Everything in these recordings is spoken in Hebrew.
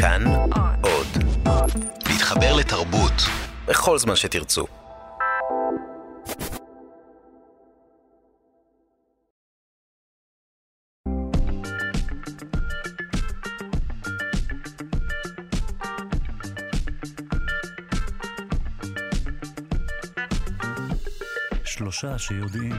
כאן עוד. להתחבר לתרבות בכל זמן שתרצו. שלושה שיודעים.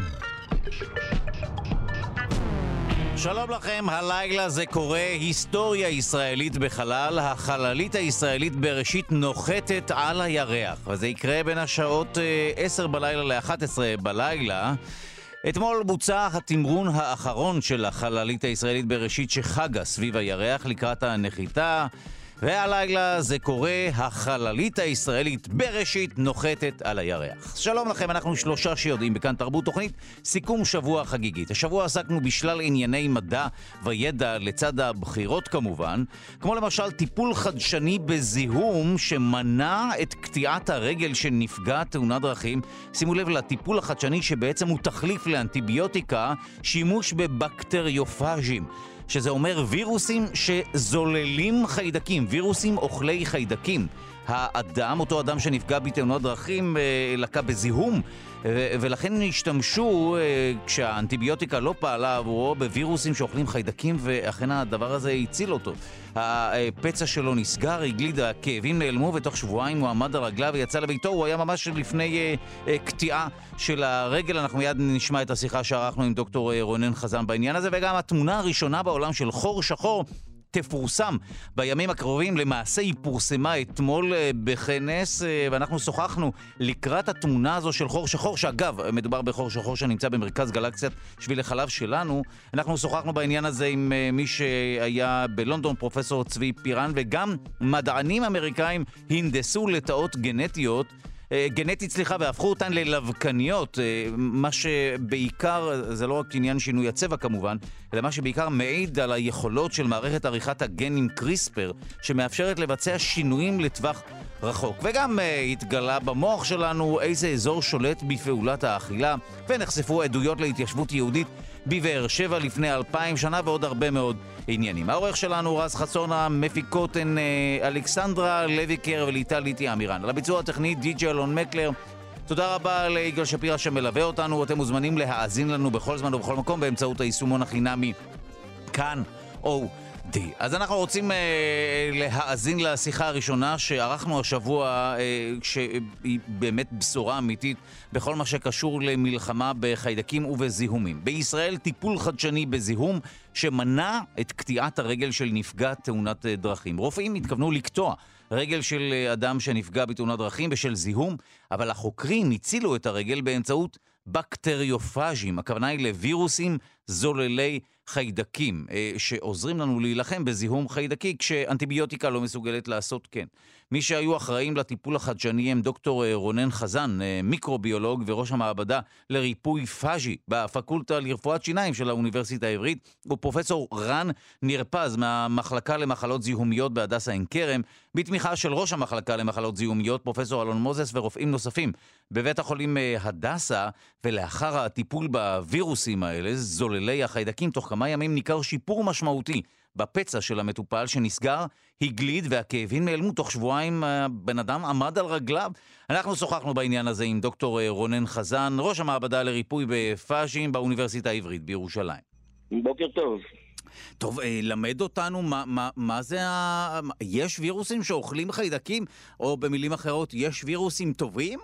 שלום לכם, הלילה זה קורה, היסטוריה ישראלית בחלל, החללית הישראלית בראשית נוחתת על הירח, וזה יקרה בין השעות 10 בלילה ל-11 בלילה. אתמול בוצע התמרון האחרון של החללית הישראלית בראשית שחגה סביב הירח לקראת הנחיתה. והלילה זה קורה, החללית הישראלית בראשית נוחתת על הירח. שלום לכם, אנחנו שלושה שיודעים בכאן תרבות תוכנית סיכום שבוע חגיגית. השבוע עסקנו בשלל ענייני מדע וידע לצד הבחירות כמובן, כמו למשל טיפול חדשני בזיהום שמנע את קטיעת הרגל של נפגע תאונת דרכים. שימו לב לטיפול החדשני שבעצם הוא תחליף לאנטיביוטיקה, שימוש בבקטריופאז'ים. שזה אומר וירוסים שזוללים חיידקים, וירוסים אוכלי חיידקים. האדם, אותו אדם שנפגע בתאונות דרכים, אה, לקה בזיהום, אה, ולכן השתמשו, אה, כשהאנטיביוטיקה לא פעלה עבורו, בווירוסים שאוכלים חיידקים, ואכן הדבר הזה הציל אותו. הפצע שלו נסגר, הגליד, הכאבים נעלמו, ותוך שבועיים הוא עמד על רגליו ויצא לביתו. הוא היה ממש לפני קטיעה של הרגל. אנחנו מיד נשמע את השיחה שערכנו עם דוקטור רונן חזן בעניין הזה, וגם התמונה הראשונה בעולם של חור שחור. תפורסם בימים הקרובים. למעשה היא פורסמה אתמול אה, בכנס, אה, ואנחנו שוחחנו לקראת התמונה הזו של חור שחור, שאגב, מדובר בחור שחור שנמצא במרכז גלקסיית שביל החלב שלנו. אנחנו שוחחנו בעניין הזה עם אה, מי שהיה בלונדון, פרופסור צבי פירן, וגם מדענים אמריקאים הנדסו לתאות גנטיות. אה, גנטית, סליחה, והפכו אותן ללבקניות, אה, מה שבעיקר, זה לא רק עניין שינוי הצבע כמובן, אלא מה שבעיקר מעיד על היכולות של מערכת עריכת הגנים קריספר, שמאפשרת לבצע שינויים לטווח רחוק. וגם uh, התגלה במוח שלנו איזה אזור שולט בפעולת האכילה, ונחשפו עדויות להתיישבות יהודית בבאר שבע לפני אלפיים שנה ועוד הרבה מאוד עניינים. העורך שלנו רז חסון, המפיקות הן uh, אלכסנדרה לויקר ליטי אמירן. על הביצוע הטכני די.ג'י אלון מקלר. תודה רבה ליגאל שפירא שמלווה אותנו. אתם מוזמנים להאזין לנו בכל זמן ובכל מקום באמצעות היישומון החינמי כאן. או D. אז אנחנו רוצים אה, להאזין לשיחה הראשונה שערכנו השבוע, אה, שהיא באמת בשורה אמיתית בכל מה שקשור למלחמה בחיידקים ובזיהומים. בישראל טיפול חדשני בזיהום שמנע את קטיעת הרגל של נפגע תאונת אה, דרכים. רופאים התכוונו לקטוע רגל של אה, אדם שנפגע בתאונת דרכים בשל זיהום, אבל החוקרים הצילו את הרגל באמצעות בקטריופאז'ים, הכוונה היא לווירוסים זוללי חיידקים, אה, שעוזרים לנו להילחם בזיהום חיידקי כשאנטיביוטיקה לא מסוגלת לעשות כן. מי שהיו אחראים לטיפול החדשני הם דוקטור אה, רונן חזן, אה, מיקרוביולוג וראש המעבדה לריפוי פאז'י בפקולטה לרפואת שיניים של האוניברסיטה העברית, ופרופסור רן נרפז מהמחלקה למחלות זיהומיות בהדסה עין כרם, בתמיכה של ראש המחלקה למחלות זיהומיות, פרופסור אלון מוזס ורופאים נוספים. בבית החולים הדסה, ולאחר הטיפול בווירוסים האלה, זוללי החיידקים, תוך כמה ימים ניכר שיפור משמעותי בפצע של המטופל שנסגר, הגליד והכאבים נעלמו. תוך שבועיים הבן אדם עמד על רגליו. אנחנו שוחחנו בעניין הזה עם דוקטור אה, רונן חזן, ראש המעבדה לריפוי בפאז'ים באוניברסיטה העברית בירושלים. בוקר טוב. טוב, אה, למד אותנו מה, מה, מה זה ה... יש וירוסים שאוכלים חיידקים? או במילים אחרות, יש וירוסים טובים?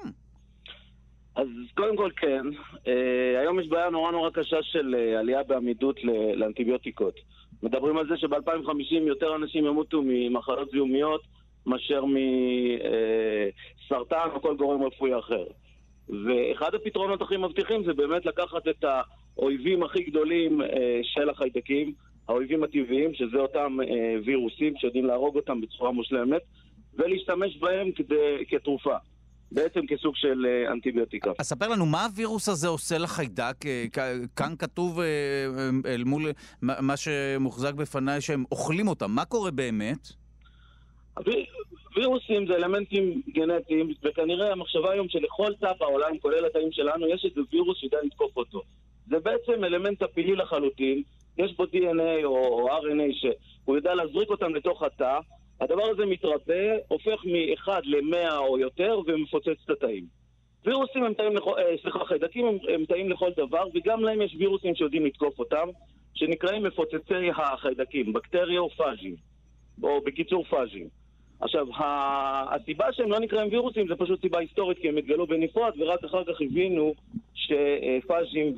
אז קודם כל כן. אה, היום יש בעיה נורא נורא קשה של אה, עלייה בעמידות לאנטיביוטיקות. מדברים על זה שב-2050 יותר אנשים ימותו ממחלות זיהומיות מאשר מסרטן או כל גורם רפואי אחר. ואחד הפתרונות הכי מבטיחים זה באמת לקחת את האויבים הכי גדולים אה, של החיידקים, האויבים הטבעיים, שזה אותם וירוסים שיודעים להרוג אותם בצורה מושלמת, ולהשתמש בהם כדי, כתרופה. בעצם כסוג של אה, אנטיביוטיקה. אז ספר לנו, מה הווירוס הזה עושה לחיידק? אה, כאן כתוב אה, אל מול מה שמוחזק בפניי שהם אוכלים אותם. מה קורה באמת? וירוסים זה אלמנטים גנטיים, וכנראה המחשבה היום שלכל תא בעולם, כולל התאים שלנו, יש איזה וירוס שיודע לתקוף אותו. זה בעצם אלמנט טפילי לחלוטין, יש בו DNA או, או RNA שהוא יודע להזריק אותם לתוך התא, הדבר הזה מתרבה, הופך מ-1 ל-100 או יותר ומפוצץ את התאים. וירוסים הם תאים לכל, אה, סליחה, חיידקים הם, הם תאים לכל דבר, וגם להם יש וירוסים שיודעים לתקוף אותם, שנקראים מפוצצי החיידקים, בקטריופאז'ים, או בקיצור פאז'ים. עכשיו, הסיבה שהם לא נקראים וירוסים זה פשוט סיבה היסטורית, כי הם התגלו בנפרד, ורק אחר כך הבינו שפאז'ים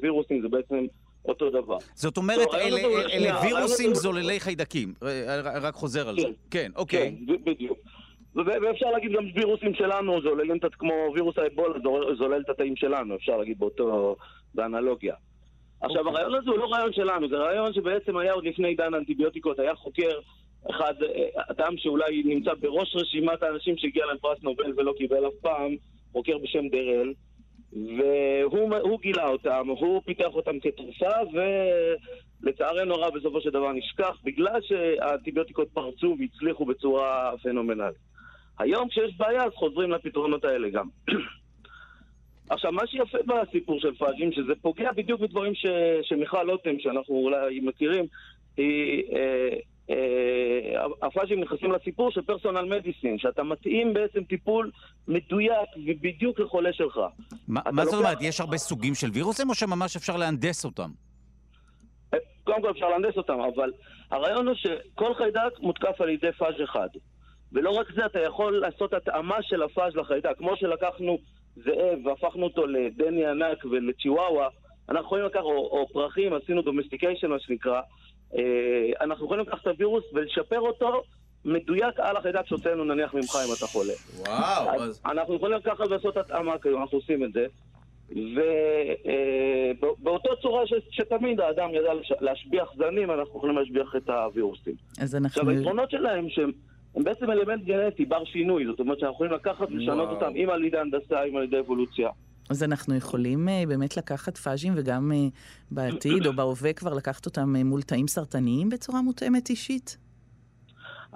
ווירוסים זה בעצם אותו דבר. זאת אומרת, לא, אלה, אלה, אלה וירוסים זוללי חיידקים. רק חוזר על כן, זה. כן, אוקיי. כן, בדיוק. ואפשר להגיד גם וירוסים שלנו זוללים את, כמו וירוס האבולה זולל את התאים שלנו, אפשר להגיד באותו, באנלוגיה. עכשיו, אוקיי. הרעיון הזה הוא לא רעיון שלנו, זה רעיון שבעצם היה עוד לפני עידן האנטיביוטיקות, היה חוקר אחד, אדם שאולי נמצא בראש רשימת האנשים שהגיע להם פרס נובל ולא קיבל אף פעם, חוקר בשם דרל, והוא גילה אותם, הוא פיתח אותם כתרופה, ולצערנו הרב בסופו של דבר נשכח, בגלל שהאנטיביוטיקות פרצו והצליחו בצורה פנומנלית. היום כשיש בעיה אז חוזרים לפתרונות האלה גם. עכשיו, מה שיפה בסיפור של פאג'ים, שזה פוגע בדיוק בדברים ש... שמיכל לוטם, שאנחנו אולי מכירים, היא... אה, אה, הפאז'ים נכנסים לסיפור של פרסונל מדיסין, שאתה מתאים בעצם טיפול מדויק ובדיוק לחולה שלך. מה, זאת אומרת? יש הרבה סוגים של וירוסים או שממש אפשר להנדס אותם? אה, קודם כל אפשר להנדס אותם, אבל הרעיון הוא שכל חיידק מותקף על ידי פאז' אחד. ולא רק זה, אתה יכול לעשות התאמה של הפאז' לחיידק. כמו שלקחנו זאב והפכנו אותו לדני ענק ולצ'יוואווה, אנחנו יכולים לקחת, או, או פרחים, עשינו domestication מה שנקרא, אנחנו יכולים לקחת את הווירוס ולשפר אותו מדויק על החיידק שהוצאנו נניח ממך אם אתה חולה. וואו. אז... אנחנו יכולים לקחת ולעשות התאמה כיום, אנחנו עושים את זה. ובאותו אה, צורה ש, שתמיד האדם ידע להשביח זנים, אנחנו יכולים להשביח את הווירוסים. אז אנחנו... עכשיו, היתרונות שלהם שהם הם בעצם אלמנט גנטי, בר שינוי, זאת אומרת שאנחנו יכולים לקחת ולשנות אותם, אם על ידי הנדסה, אם על ידי אבולוציה. אז אנחנו יכולים uh, באמת לקחת פאז'ים וגם uh, בעתיד או בהווה כבר לקחת אותם uh, מול תאים סרטניים בצורה מותאמת אישית?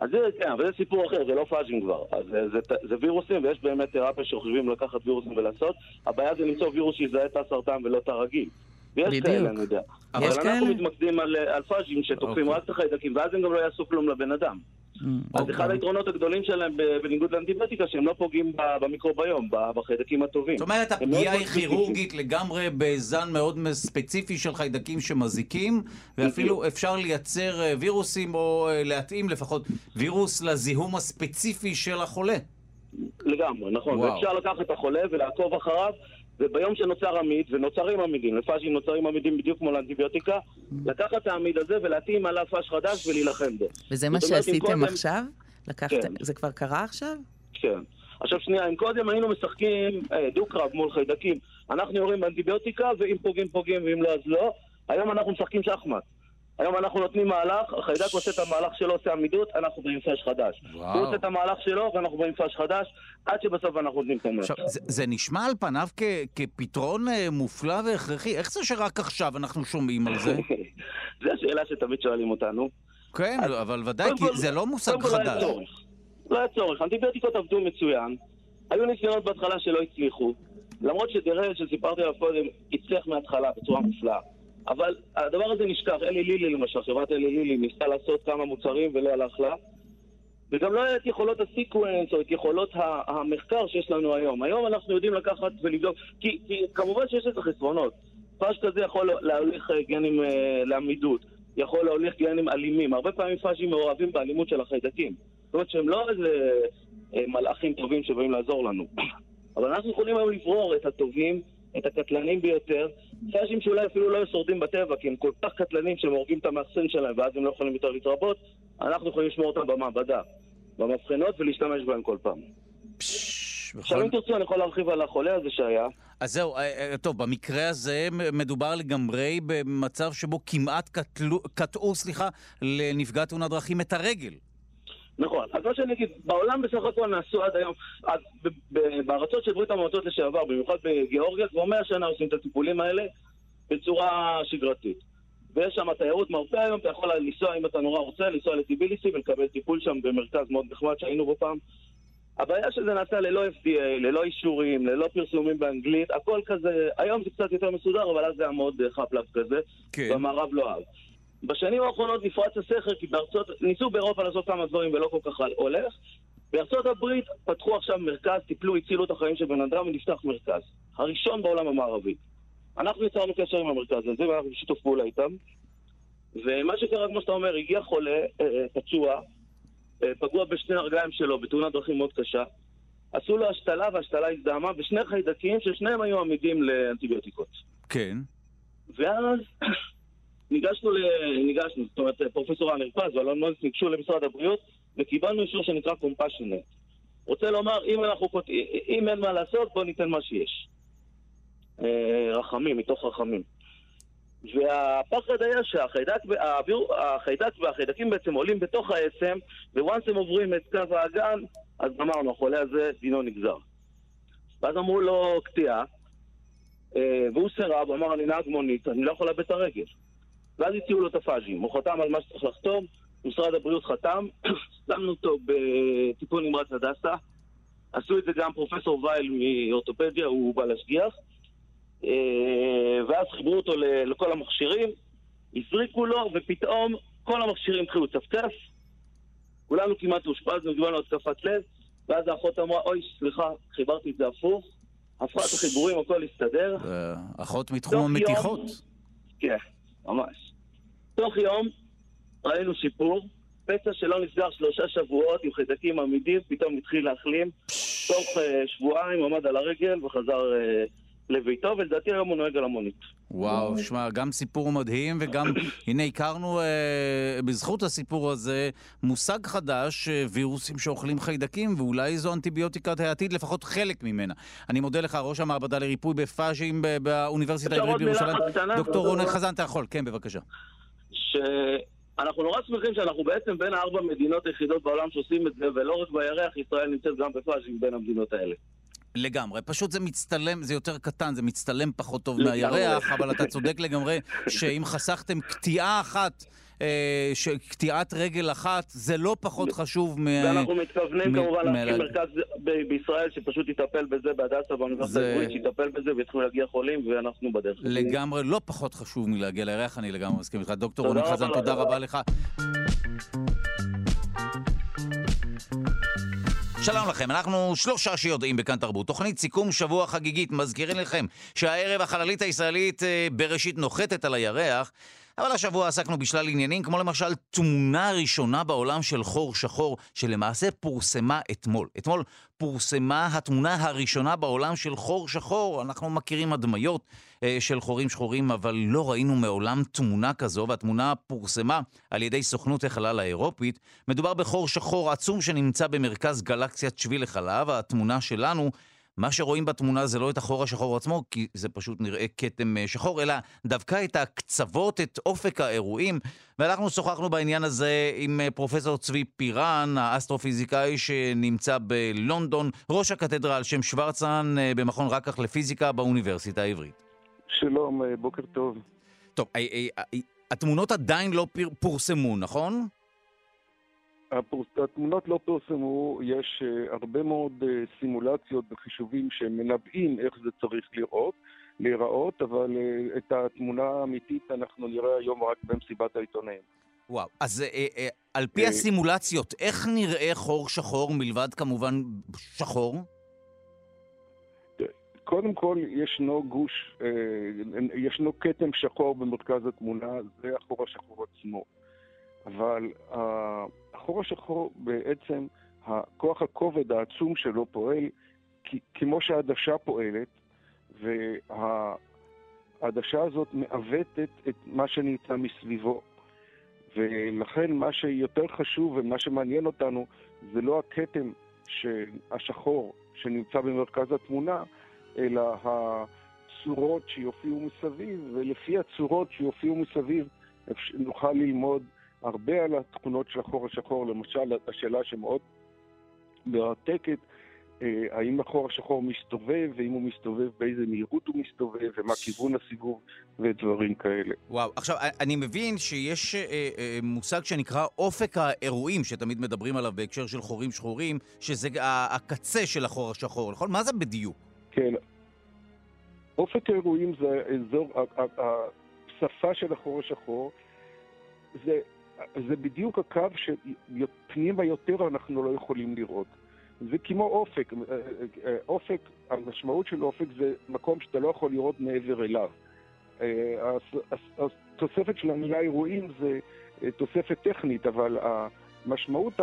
אז זה, כן, אבל זה סיפור אחר, זה לא פאז'ים כבר. אז זה, זה, זה וירוסים, ויש באמת תרפיה שחושבים לקחת וירוסים ולעשות. הבעיה זה למצוא וירוס שיזהה תא סרטן ולא תא רגיל. ויש כאלה, אני יודע. אבל אנחנו מתמקדים על, על פאז'ים שתוקפים אוקיי. רק את החיידקים, ואז הם גם לא יעשו כלום לבן אדם. Mm, אז אוקיי. אחד היתרונות הגדולים שלהם, בניגוד לאנטיביוטיקה, שהם לא פוגעים במיקרוביום, בחיידקים הטובים. זאת אומרת, הפגיעה היא כירורגית לגמרי בזן מאוד ספציפי של חיידקים שמזיקים, ואפילו אפשר לייצר אה, וירוסים, או אה, להתאים לפחות וירוס לזיהום הספציפי של החולה. לגמרי, נכון. ואפשר לקחת את החולה ולעקוב אחריו. וביום שנוצר עמיד, ונוצרים עמידים, לפאז'ים נוצרים עמידים בדיוק כמו לאנטיביוטיקה, לקחת את העמיד הזה ולהתאים עליו פאז' חדש ולהילחם בו. וזה מה שעשיתם. עכשיו? לקחת... כן. זה כבר קרה עכשיו? כן. עכשיו שנייה, אם קודם היינו משחקים אה, דו-קרב מול חיידקים, אנחנו יורים באנטיביוטיקה, ואם פוגעים פוגעים ואם לא אז לא, היום אנחנו משחקים שחמט. היום אנחנו נותנים מהלך, החיידק עושה את המהלך שלו, עושה עמידות, אנחנו פאש חדש. וואו. הוא עושה את המהלך שלו, ואנחנו פאש חדש, עד שבסוף אנחנו נותנים את המהלך. עכשיו, זה, זה נשמע על פניו כ, כפתרון אה, מופלא והכרחי. איך זה שרק עכשיו אנחנו שומעים על זה? זו השאלה שתמיד שואלים אותנו. כן, אז, אבל ודאי, כי כל, זה לא מושג חדש. לא היה צורך. לא היה צורך. אנטיביוטיקות עבדו מצוין. היו ניסיונות בהתחלה שלא הצליחו. למרות שדרל, שסיפרתי עליו קודם, הצליח מההתחלה בצורה מופלאה. אבל הדבר הזה נשכח. אלי לילי למשל, חברת אלי לילי ניסתה לעשות כמה מוצרים ולא הלך לה. וגם לא היה את יכולות הסיקוונס או את יכולות המחקר שיש לנו היום. היום אנחנו יודעים לקחת ולבדוק, כי, כי כמובן שיש לזה חסרונות. פאש כזה יכול להוליך אה, גנים אה, לעמידות, יכול להוליך גנים אלימים. הרבה פעמים פאשים מעורבים באלימות של החיידקים. זאת אומרת שהם לא איזה אה, מלאכים טובים שבאים לעזור לנו. אבל אנחנו יכולים היום לברור את הטובים את הקטלנים ביותר, פאשים שאולי אפילו לא שורדים בטבע, כי הם כל כך קטלנים שהם הורגים את המאחסן שלהם ואז הם לא יכולים יותר להתרבות, אנחנו יכולים לשמור אותם במעבדה, במבחנות ולהשתמש בהם כל פעם. עכשיו אם תרצו אני יכול להרחיב על החולה הזה שהיה. אז זהו, אה, אה, טוב, במקרה הזה מדובר לגמרי במצב שבו כמעט קטעו, סליחה, לנפגע תאונת דרכים את הרגל. נכון. אז מה שאני אגיד, בעולם בסך הכל נעשו עד היום, אז בארצות של ברית המועצות לשעבר, במיוחד בגיאורגיה, כבר מאה שנה עושים את הטיפולים האלה בצורה שגרתית. ויש שם תיירות מרפא היום, אתה יכול לנסוע, אם אתה נורא רוצה, לנסוע לטיביליסי ולקבל טיפול שם במרכז מאוד נחמד שהיינו בו פעם. הבעיה שזה נעשה ללא FDA, ללא אישורים, ללא פרסומים באנגלית, הכל כזה, היום זה קצת יותר מסודר, אבל אז זה היה מאוד חפלף כזה, כן. במערב לא אהב. בשנים האחרונות נפרץ הסכר כי בארצות, ניסו באירופה לעשות כמה דברים ולא כל כך הולך. בארצות הברית פתחו עכשיו מרכז, טיפלו, הצילו את החיים של בן אדם ונפתח מרכז. הראשון בעולם המערבי. אנחנו יצרנו קשר עם המרכז הזה ואנחנו בשיתוף פעולה איתם. ומה שקרה, כמו שאתה אומר, הגיע חולה, אה, אה, פצוע, אה, פגוע בשני הרגליים שלו בתאונת דרכים מאוד קשה. עשו לו השתלה והשתלה הזדהמה בשני חיידקים ששניהם היו עמידים לאנטיביוטיקות. כן. ואז ניגשנו, ל... ניגשנו, זאת אומרת, פרופסור אמיר פז ואלון מוזס ניגשו למשרד הבריאות וקיבלנו אישור שנקרא קומפשנט. רוצה לומר, אם, אנחנו, אם אין מה לעשות, בואו ניתן מה שיש. אה, רחמים, מתוך רחמים. והפחד היה שהחיידק והחיידקים בעצם עולים בתוך העצם, וואנס הם עוברים את קו האגן, אז אמרנו, החולה הזה דינו נגזר. ואז אמרו לו קטיעה, אה, והוא סירב, אמר, אני נהג מונית, אני לא יכול לאבד את הרגל. ואז הציעו לו את הפאז'ים. הוא חתם על מה שצריך לחתום, משרד הבריאות חתם, שמנו אותו בטיפול נמרץ הדסה. עשו את זה גם פרופסור וייל מאורתופדיה, הוא בא להשגיח. אה, ואז חיברו אותו לכל המכשירים, הזריקו לו, ופתאום כל המכשירים התחילו לצפצף. כולנו כמעט אושפזנו, קיבלנו התקפת לב, ואז האחות אמרה, אוי, סליחה, חיברתי את זה הפוך. הפכה את החיבורים, הכל הסתדר. אחות מתחום המתיחות. כן, ממש. תוך יום ראינו שיפור, פצע שלא נסגר שלושה שבועות עם חיידקים עמידים, פתאום התחיל להחלים. תוך uh, שבועיים עמד על הרגל וחזר uh, לביתו, ולדעתי היום הוא נוהג על המונית. וואו, שמע, גם סיפור מדהים, וגם, הנה, הכרנו אה, בזכות הסיפור הזה מושג חדש, אה, וירוסים שאוכלים חיידקים, ואולי זו אנטיביוטיקת העתיד, לפחות חלק ממנה. אני מודה לך, ראש המעבדה לריפוי בפאז'ים באוניברסיטה העברית בירושלים. דוקטור רונן חזן, אתה יכול, כן, בבקשה. אנחנו נורא שמחים שאנחנו בעצם בין ארבע מדינות היחידות בעולם שעושים את זה, ולא רק בירח, ישראל נמצאת גם בפאז'ים בין המדינות האלה. לגמרי. פשוט זה מצטלם, זה יותר קטן, זה מצטלם פחות טוב מהירח, אבל אתה צודק לגמרי שאם חסכתם קטיעה אחת... אה, שקטיעת רגל אחת זה לא פחות חשוב מ... ואנחנו מתכוונים כמובן להקים מרכז בישראל שפשוט יטפל בזה בהדסה באוניברסיטה העברית, שיטפל בזה ויתחילו להגיע חולים ואנחנו בדרך. לגמרי לא פחות חשוב מלהגיע לירח, אני לגמרי מסכים איתך. דוקטור רוני חזן, תודה רבה לך. שלום לכם, אנחנו שלושה שיודעים בכאן תרבות. תוכנית סיכום שבוע חגיגית, מזכירים לכם שהערב החללית הישראלית אה, בראשית נוחתת על הירח. אבל השבוע עסקנו בשלל עניינים, כמו למשל תמונה ראשונה בעולם של חור שחור, שלמעשה פורסמה אתמול. אתמול פורסמה התמונה הראשונה בעולם של חור שחור. אנחנו מכירים הדמיות אה, של חורים שחורים, אבל לא ראינו מעולם תמונה כזו, והתמונה פורסמה על ידי סוכנות החלל האירופית. מדובר בחור שחור עצום שנמצא במרכז גלקסיית שביל החלב. התמונה שלנו מה שרואים בתמונה זה לא את החור השחור עצמו, כי זה פשוט נראה כתם אה, שחור, אלא דווקא את הקצוות, את אופק האירועים. ואנחנו שוחחנו בעניין הזה עם אה, פרופסור צבי פירן, האסטרופיזיקאי שנמצא בלונדון, ראש הקתדרה על שם שוורצן אה, במכון רקח לפיזיקה באוניברסיטה העברית. שלום, בוקר טוב. טוב, התמונות עדיין לא פורסמו, נכון? התמונות לא פרסמו, יש uh, הרבה מאוד uh, סימולציות וחישובים שמנבאים איך זה צריך לראות, להיראות, אבל uh, את התמונה האמיתית אנחנו נראה היום רק במסיבת העיתונאים. וואו, אז uh, uh, על פי uh, הסימולציות, איך נראה חור שחור מלבד כמובן שחור? קודם כל, ישנו גוש, ישנו כתם שחור במרכז התמונה, זה החור השחור עצמו. אבל החור השחור בעצם, הכוח הכובד העצום שלו פועל כמו שהעדשה פועלת, והעדשה הזאת מעוותת את מה שנמצא מסביבו. ולכן מה שיותר חשוב ומה שמעניין אותנו זה לא הכתם השחור שנמצא במרכז התמונה, אלא הצורות שיופיעו מסביב, ולפי הצורות שיופיעו מסביב נוכל ללמוד הרבה על התכונות של החור השחור, למשל השאלה שמאוד מרתקת, אה, האם החור השחור מסתובב, ואם הוא מסתובב, באיזה מהירות הוא מסתובב, ומה כיוון הסיבוב, ודברים כאלה. וואו, עכשיו, אני מבין שיש אה, אה, מושג שנקרא אופק האירועים, שתמיד מדברים עליו בהקשר של חורים שחורים, שזה הקצה של החור השחור, נכון? מה זה בדיוק? כן. אופק האירועים זה האזור, השפה של החור השחור, זה, זה בדיוק הקו שפנימה יותר אנחנו לא יכולים לראות. זה כמו אופק. אה, אה, אופק, המשמעות של אופק זה מקום שאתה לא יכול לראות מעבר אליו. התוספת של המילה אירועים זה תוספת טכנית, אבל המשמעות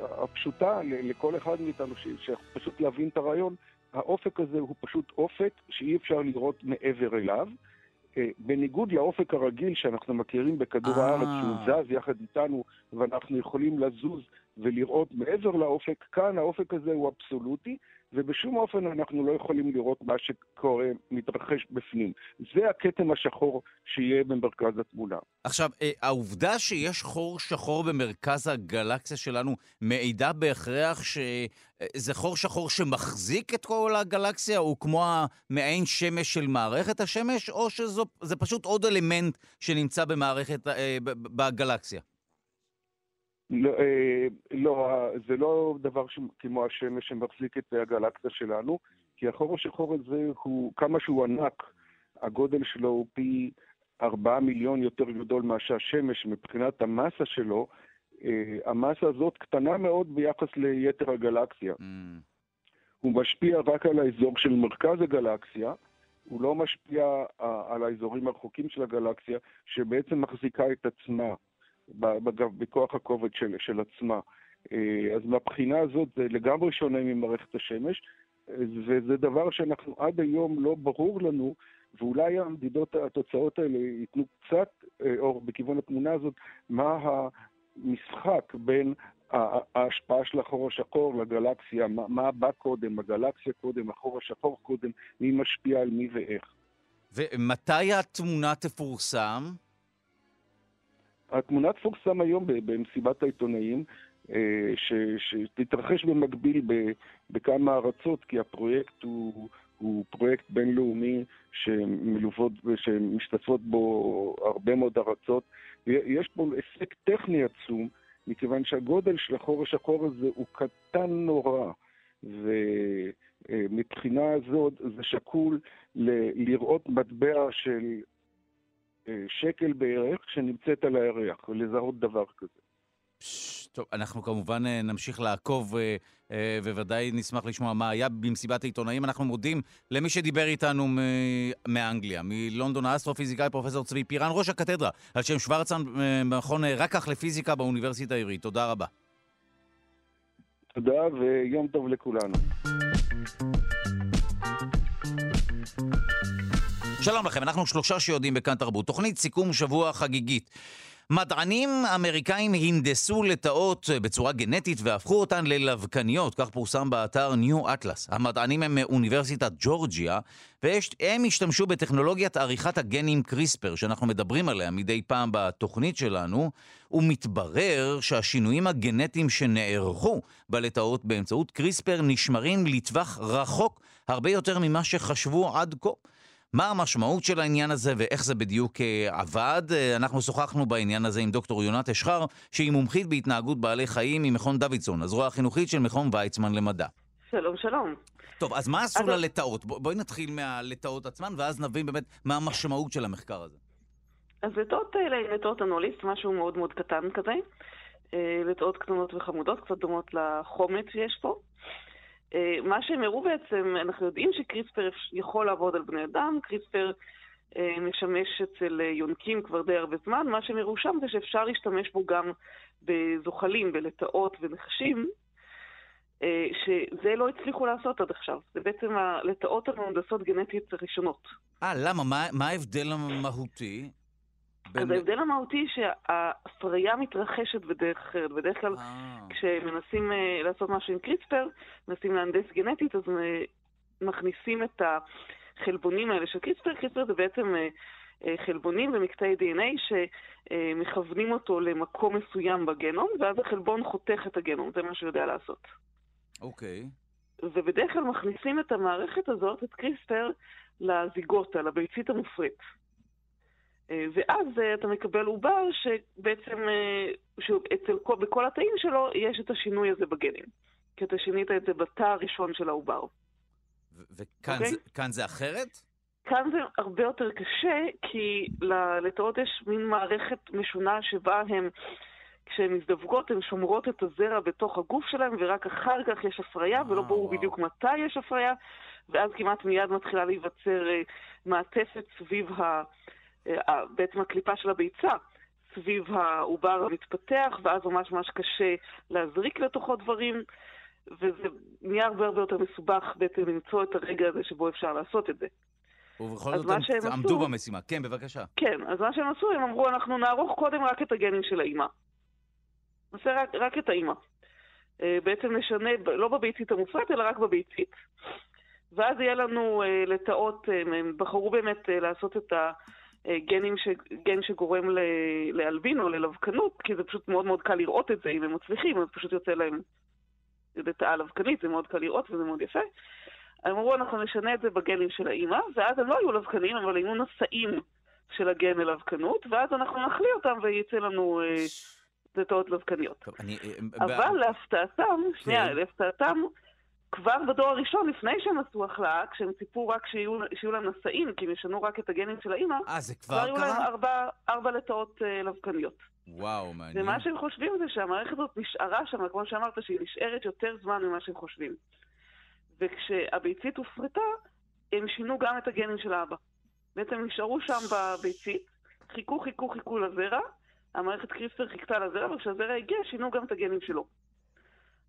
הפשוטה לכל אחד מאיתנו, שפשוט להבין את הרעיון, האופק הזה הוא פשוט אופק שאי אפשר לראות מעבר אליו. אה, בניגוד לאופק הרגיל שאנחנו מכירים בכדור אה. הארץ, שהוא זז יחד איתנו ואנחנו יכולים לזוז ולראות מעבר לאופק, כאן האופק הזה הוא אבסולוטי, ובשום אופן אנחנו לא יכולים לראות מה שקורה, מתרחש בפנים. זה הכתם השחור שיהיה במרכז התמונה. עכשיו, אה, העובדה שיש חור שחור במרכז הגלקסיה שלנו מעידה בהכרח שזה חור שחור שמחזיק את כל הגלקסיה, הוא כמו המעין שמש של מערכת השמש, או שזה פשוט עוד אלמנט שנמצא במערכת, אה, בגלקסיה? לא, אה, לא, זה לא דבר ש... כמו השמש שמחזיק את הגלקסיה שלנו, כי החור השחור הזה הוא, כמה שהוא ענק, הגודל שלו הוא פי ארבעה מיליון יותר גדול מאשר השמש מבחינת המסה שלו, אה, המסה הזאת קטנה מאוד ביחס ליתר הגלקסיה. Mm. הוא משפיע רק על האזור של מרכז הגלקסיה, הוא לא משפיע אה, על האזורים הרחוקים של הגלקסיה, שבעצם מחזיקה את עצמה. בכוח הכובד של, של עצמה. אה, אז מהבחינה הזאת זה לגמרי שונה ממערכת השמש, וזה דבר שאנחנו עד היום לא ברור לנו, ואולי המדידות, התוצאות האלה ייתנו קצת אה, אור בכיוון התמונה הזאת, מה המשחק בין ההשפעה של החור השחור לגלקסיה, מה, מה בא קודם, הגלקסיה קודם, החור השחור קודם, מי משפיע על מי ואיך. ומתי התמונה תפורסם? התמונה תפורסם היום במסיבת העיתונאים, אה, שתתרחש במקביל בכמה ארצות, כי הפרויקט הוא, הוא פרויקט בינלאומי שמלוות, שמשתתפות בו הרבה מאוד ארצות. ויש פה הישג טכני עצום, מכיוון שהגודל של החור השחור הזה הוא קטן נורא. ומבחינה הזאת זה שקול ל- לראות מטבע של שקל בערך שנמצאת על הירח, ולזהות דבר כזה. טוב, אנחנו כמובן אה, נמשיך לעקוב, אה, אה, וודאי נשמח לשמוע מה היה במסיבת העיתונאים. אנחנו מודים למי שדיבר איתנו מאנגליה, מלונדון האסטרופיזיקאי פרופסור צבי פירן, ראש הקתדרה, על שם שוורצן, מכון רקח לפיזיקה באוניברסיטה העברית. תודה רבה. תודה, ויום טוב לכולנו. שלום לכם, אנחנו שלושה שיודעים בכאן תרבות. תוכנית סיכום שבוע חגיגית. מדענים אמריקאים הנדסו לטאות בצורה גנטית והפכו אותן ללבקניות, כך פורסם באתר ניו אטלס. המדענים הם מאוניברסיטת ג'ורג'יה, והם השתמשו בטכנולוגיית עריכת הגנים קריספר, שאנחנו מדברים עליה מדי פעם בתוכנית שלנו, ומתברר שהשינויים הגנטיים שנערכו בלטאות באמצעות קריספר נשמרים לטווח רחוק הרבה יותר ממה שחשבו עד כה. מה המשמעות של העניין הזה ואיך זה בדיוק אה, עבד? אה, אנחנו שוחחנו בעניין הזה עם דוקטור יונת אשחר, שהיא מומחית בהתנהגות בעלי חיים ממכון דוידסון, הזרוע החינוכית של מכון ויצמן למדע. שלום, שלום. טוב, אז מה עשו אז... ללטאות? בואי נתחיל מהלטאות עצמן, ואז נבין באמת מה המשמעות של המחקר הזה. אז לטאות האלה הן לטאות אנוליסט, משהו מאוד מאוד קטן כזה. אה, לטאות קטנות וחמודות, קצת דומות לחומץ שיש פה. אה, מה שהם הראו בעצם, אנחנו יודעים שקריספר יכול לעבוד על בני אדם, קריספר אה, משמש אצל יונקים כבר די הרבה זמן, מה שהם הראו שם זה שאפשר להשתמש בו גם בזוחלים, בלטאות ונחשים, אה, שזה לא הצליחו לעשות עד עכשיו. זה בעצם הלטאות המהונדסות גנטית הראשונות. אה, למה? מה, מה ההבדל המהותי? אז ההבדל המהותי שההפריה מתרחשת בדרך אחרת. בדרך כלל אה. כשמנסים uh, לעשות משהו עם קריספר, מנסים להנדס גנטית, אז uh, מכניסים את החלבונים האלה של קריספר. קריספר זה בעצם חלבונים ומקטעי DNA שמכוונים אותו למקום מסוים בגנום, ואז החלבון חותך את הגנום, זה מה שהוא יודע לעשות. אוקיי. Okay. ובדרך כלל מכניסים את המערכת הזאת, את קריספר, לזיגוטה, לביצית המופרית. אה, ואז אה, אתה מקבל עובר שבעצם, אה, שאצל כל, בכל התאים שלו יש את השינוי הזה בגנים. כי אתה שינית את זה בתא הראשון של העובר. וכאן okay? אוקיי? זה, זה אחרת? כאן זה הרבה יותר קשה, כי ללטאות יש מין מערכת משונה שבה הן, כשהן מזדווגות, הן שומרות את הזרע בתוך הגוף שלהן, ורק אחר כך יש הפריה, ולא ברור. בדיוק מתי יש הפריה, ואז כמעט מיד מתחילה להיווצר מעטפת סביב ה... Uh, בעצם הקליפה של הביצה. סביב העובר המתפתח, ואז ממש ממש קשה להזריק לתוכו דברים, וזה נהיה הרבה הרבה יותר מסובך בעצם למצוא את הרגע הזה שבו אפשר לעשות את זה. ובכל זאת הם עמדו עשו, במשימה. כן, בבקשה. כן, אז מה שהם עשו, הם אמרו, אנחנו נערוך קודם רק את הגנים של האימא. נעשה רק, רק את האימא. אה, בעצם נשנה, לא בביצית המופרט, אלא רק בביצית. ואז יהיה לנו אה, לטאות, אה, הם בחרו באמת לעשות את הגנים, ש, גן שגורם לאלבין או ללבקנות, כי זה פשוט מאוד מאוד קל לראות את זה, אם הם מצליחים, אז פשוט יוצא להם לטאה לבקנית, זה מאוד קל לראות וזה מאוד יפה. הם אמרו, אנחנו נשנה את זה בגנים של האימא, ואז הם לא היו לבקנים, אבל היו נשאים של הגן ללבקנות, ואז אנחנו נחליא אותם ויצא לנו אה, זיתות לבקניות. טוב, אני, אה, אבל ב... להפתעתם, כן. שנייה, להפתעתם, כבר בדור הראשון, לפני שהם עשו החלאה, כשהם ציפו רק שיהיו, שיהיו להם נשאים, כי הם ישנו רק את הגנים של האימא, 아, זה כבר, כבר היו להם ארבע, ארבע לטאות אה, לבקניות. וואו, מעניין. ומה שהם חושבים זה שהמערכת הזאת נשארה שם, כמו שאמרת, שהיא נשארת יותר זמן ממה שהם חושבים. וכשהביצית הופרטה, הם שינו גם את הגנים של האבא. בעצם נשארו שם בביצית, חיכו, חיכו, חיכו לזרע, המערכת קריספר חיכתה לזרע, וכשהזרע הגיע, שינו גם את הגנים שלו.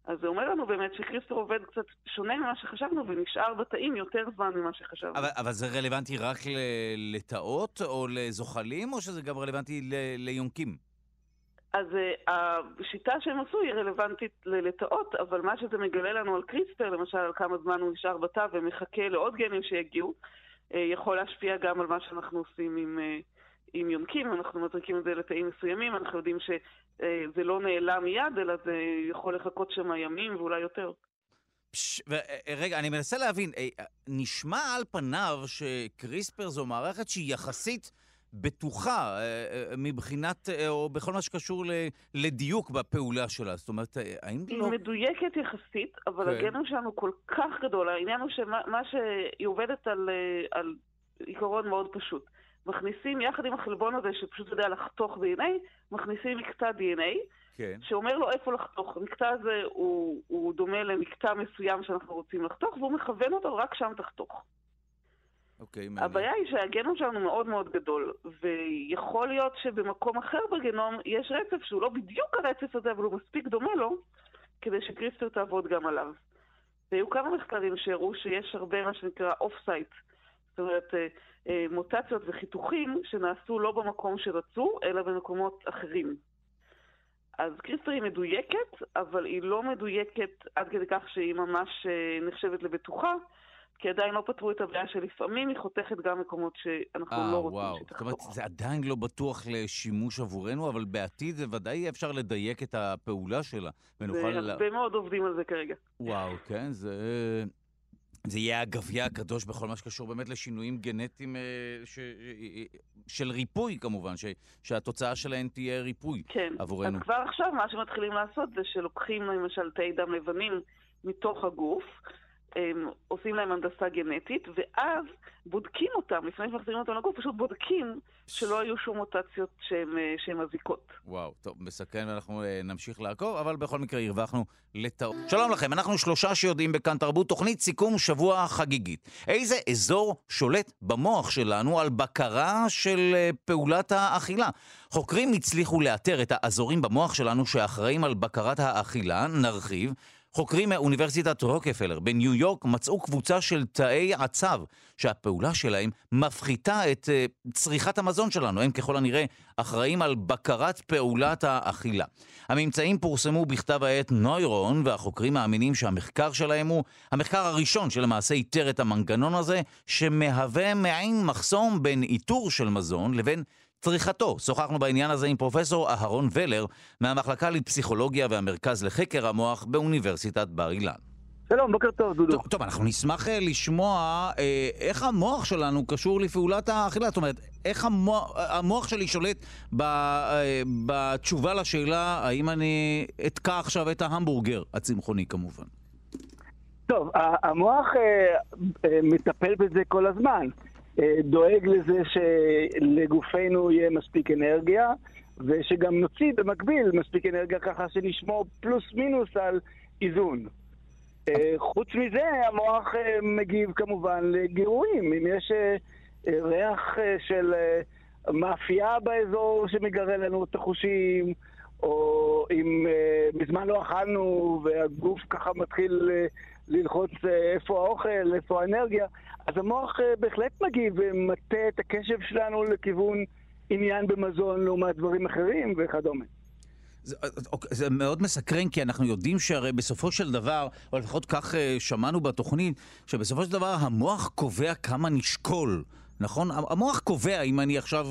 אז זה אומר לנו באמת שקריספר עובד קצת שונה ממה שחשבנו, ונשאר בתאים יותר זמן ממה שחשבנו. אבל, אבל זה רלוונטי רק לתאות או לזוחלים, או שזה גם רלוונטי ליונקים? אז uh, השיטה שהם עשו היא רלוונטית ללטאות, אבל מה שזה מגלה לנו על קריספר, למשל על כמה זמן הוא נשאר בתא ומחכה לעוד גנים שיגיעו, uh, יכול להשפיע גם על מה שאנחנו עושים עם, uh, עם יונקים, אנחנו מזריקים את זה לתאים מסוימים, אנחנו יודעים שזה לא נעלם מיד, אלא זה יכול לחכות שם ימים ואולי יותר. פש, ו- רגע, אני מנסה להבין, נשמע על פניו שקריספר זו מערכת שהיא יחסית... בטוחה אה, אה, מבחינת, אה, או בכל מה שקשור לדיוק בפעולה שלה? זאת אומרת, האם היא לא... היא מדויקת יחסית, אבל כן. הגנום שלנו כל כך גדול. העניין הוא שמה שהיא עובדת על, על עיקרון מאוד פשוט. מכניסים, יחד עם החלבון הזה, שפשוט יודע לחתוך DNA, מכניסים מקטע DNA, כן. שאומר לו איפה לחתוך. המקטע הזה הוא, הוא דומה למקטע מסוים שאנחנו רוצים לחתוך, והוא מכוון אותו רק שם תחתוך. אוקיי, מעניין. הבעיה היא שהגנום שלנו מאוד מאוד גדול, ויכול להיות שבמקום אחר בגנום יש רצף שהוא לא בדיוק הרצף הזה, אבל הוא מספיק דומה לו, כדי שקריספר תעבוד גם עליו. והיו כמה מחקרים שהראו שיש הרבה מה שנקרא off site, זאת אומרת אה, מוטציות וחיתוכים שנעשו לא במקום שרצו, אלא במקומות אחרים. אז קריספר היא מדויקת, אבל היא לא מדויקת עד כדי כך שהיא ממש אה, נחשבת לבטוחה. כי עדיין לא פתרו את הבעיה שלפעמים היא חותכת גם מקומות שאנחנו 아, אה, לא רוצים וואו. שתחתוך. זאת אומרת, זה עדיין לא בטוח לשימוש עבורנו, אבל בעתיד זה ודאי יהיה אפשר לדייק את הפעולה שלה. ונוכל... והרבה מאוד עובדים על זה כרגע. וואו, כן, זה... זה יהיה הגביע הקדוש בכל מה שקשור באמת לשינויים גנטיים אה, ש... של ריפוי כמובן, ש... שהתוצאה שלהם תהיה ריפוי כן. עבורנו. אז כבר עכשיו מה שמתחילים לעשות זה שלוקחים למשל תאי דם לבנים מתוך הגוף, הם עושים להם הנדסה גנטית, ואז בודקים אותם, לפני שמחזירים אותם לגוף, פשוט בודקים שלא היו שום מוטציות שהן מזיקות. וואו, טוב, מסכן ואנחנו אה, נמשיך לעקוב, אבל בכל מקרה הרווחנו לטעות. שלום לכם, אנחנו שלושה שיודעים בכאן תרבות, תוכנית סיכום שבוע חגיגית. איזה אזור שולט במוח שלנו על בקרה של אה, פעולת האכילה? חוקרים הצליחו לאתר את האזורים במוח שלנו שאחראים על בקרת האכילה, נרחיב. חוקרים מאוניברסיטת רוקפלר בניו יורק מצאו קבוצה של תאי עצב שהפעולה שלהם מפחיתה את uh, צריכת המזון שלנו. הם ככל הנראה אחראים על בקרת פעולת האכילה. הממצאים פורסמו בכתב העת נוירון, והחוקרים מאמינים שהמחקר שלהם הוא המחקר הראשון שלמעשה איתר את המנגנון הזה, שמהווה מעין מחסום בין איתור של מזון לבין צריכתו. שוחחנו בעניין הזה עם פרופסור אהרון ולר מהמחלקה לפסיכולוגיה והמרכז לחקר המוח באוניברסיטת בר אילן. שלום, בוקר טוב, דודו. טוב, טוב אנחנו נשמח אה, לשמוע אה, איך המוח שלנו קשור לפעולת האכילה. זאת אומרת, איך המוח, המוח שלי שולט ב, אה, בתשובה לשאלה האם אני אתקע עכשיו את ההמבורגר הצמחוני כמובן. טוב, המוח אה, אה, מטפל בזה כל הזמן. דואג לזה שלגופנו יהיה מספיק אנרגיה, ושגם נוציא במקביל מספיק אנרגיה ככה שנשמור פלוס מינוס על איזון. חוץ מזה, המוח מגיב כמובן לגירויים. אם יש ריח של מאפייה באזור שמגרה לנו את החושים, או אם מזמן לא אכלנו והגוף ככה מתחיל ללחוץ איפה האוכל, איפה האנרגיה, אז המוח בהחלט מגיב ומטה את הקשב שלנו לכיוון עניין במזון לעומת דברים אחרים וכדומה. זה, אוקיי, זה מאוד מסקרן, כי אנחנו יודעים שהרי בסופו של דבר, או לפחות כך שמענו בתוכנית, שבסופו של דבר המוח קובע כמה נשקול. נכון? המוח קובע אם אני עכשיו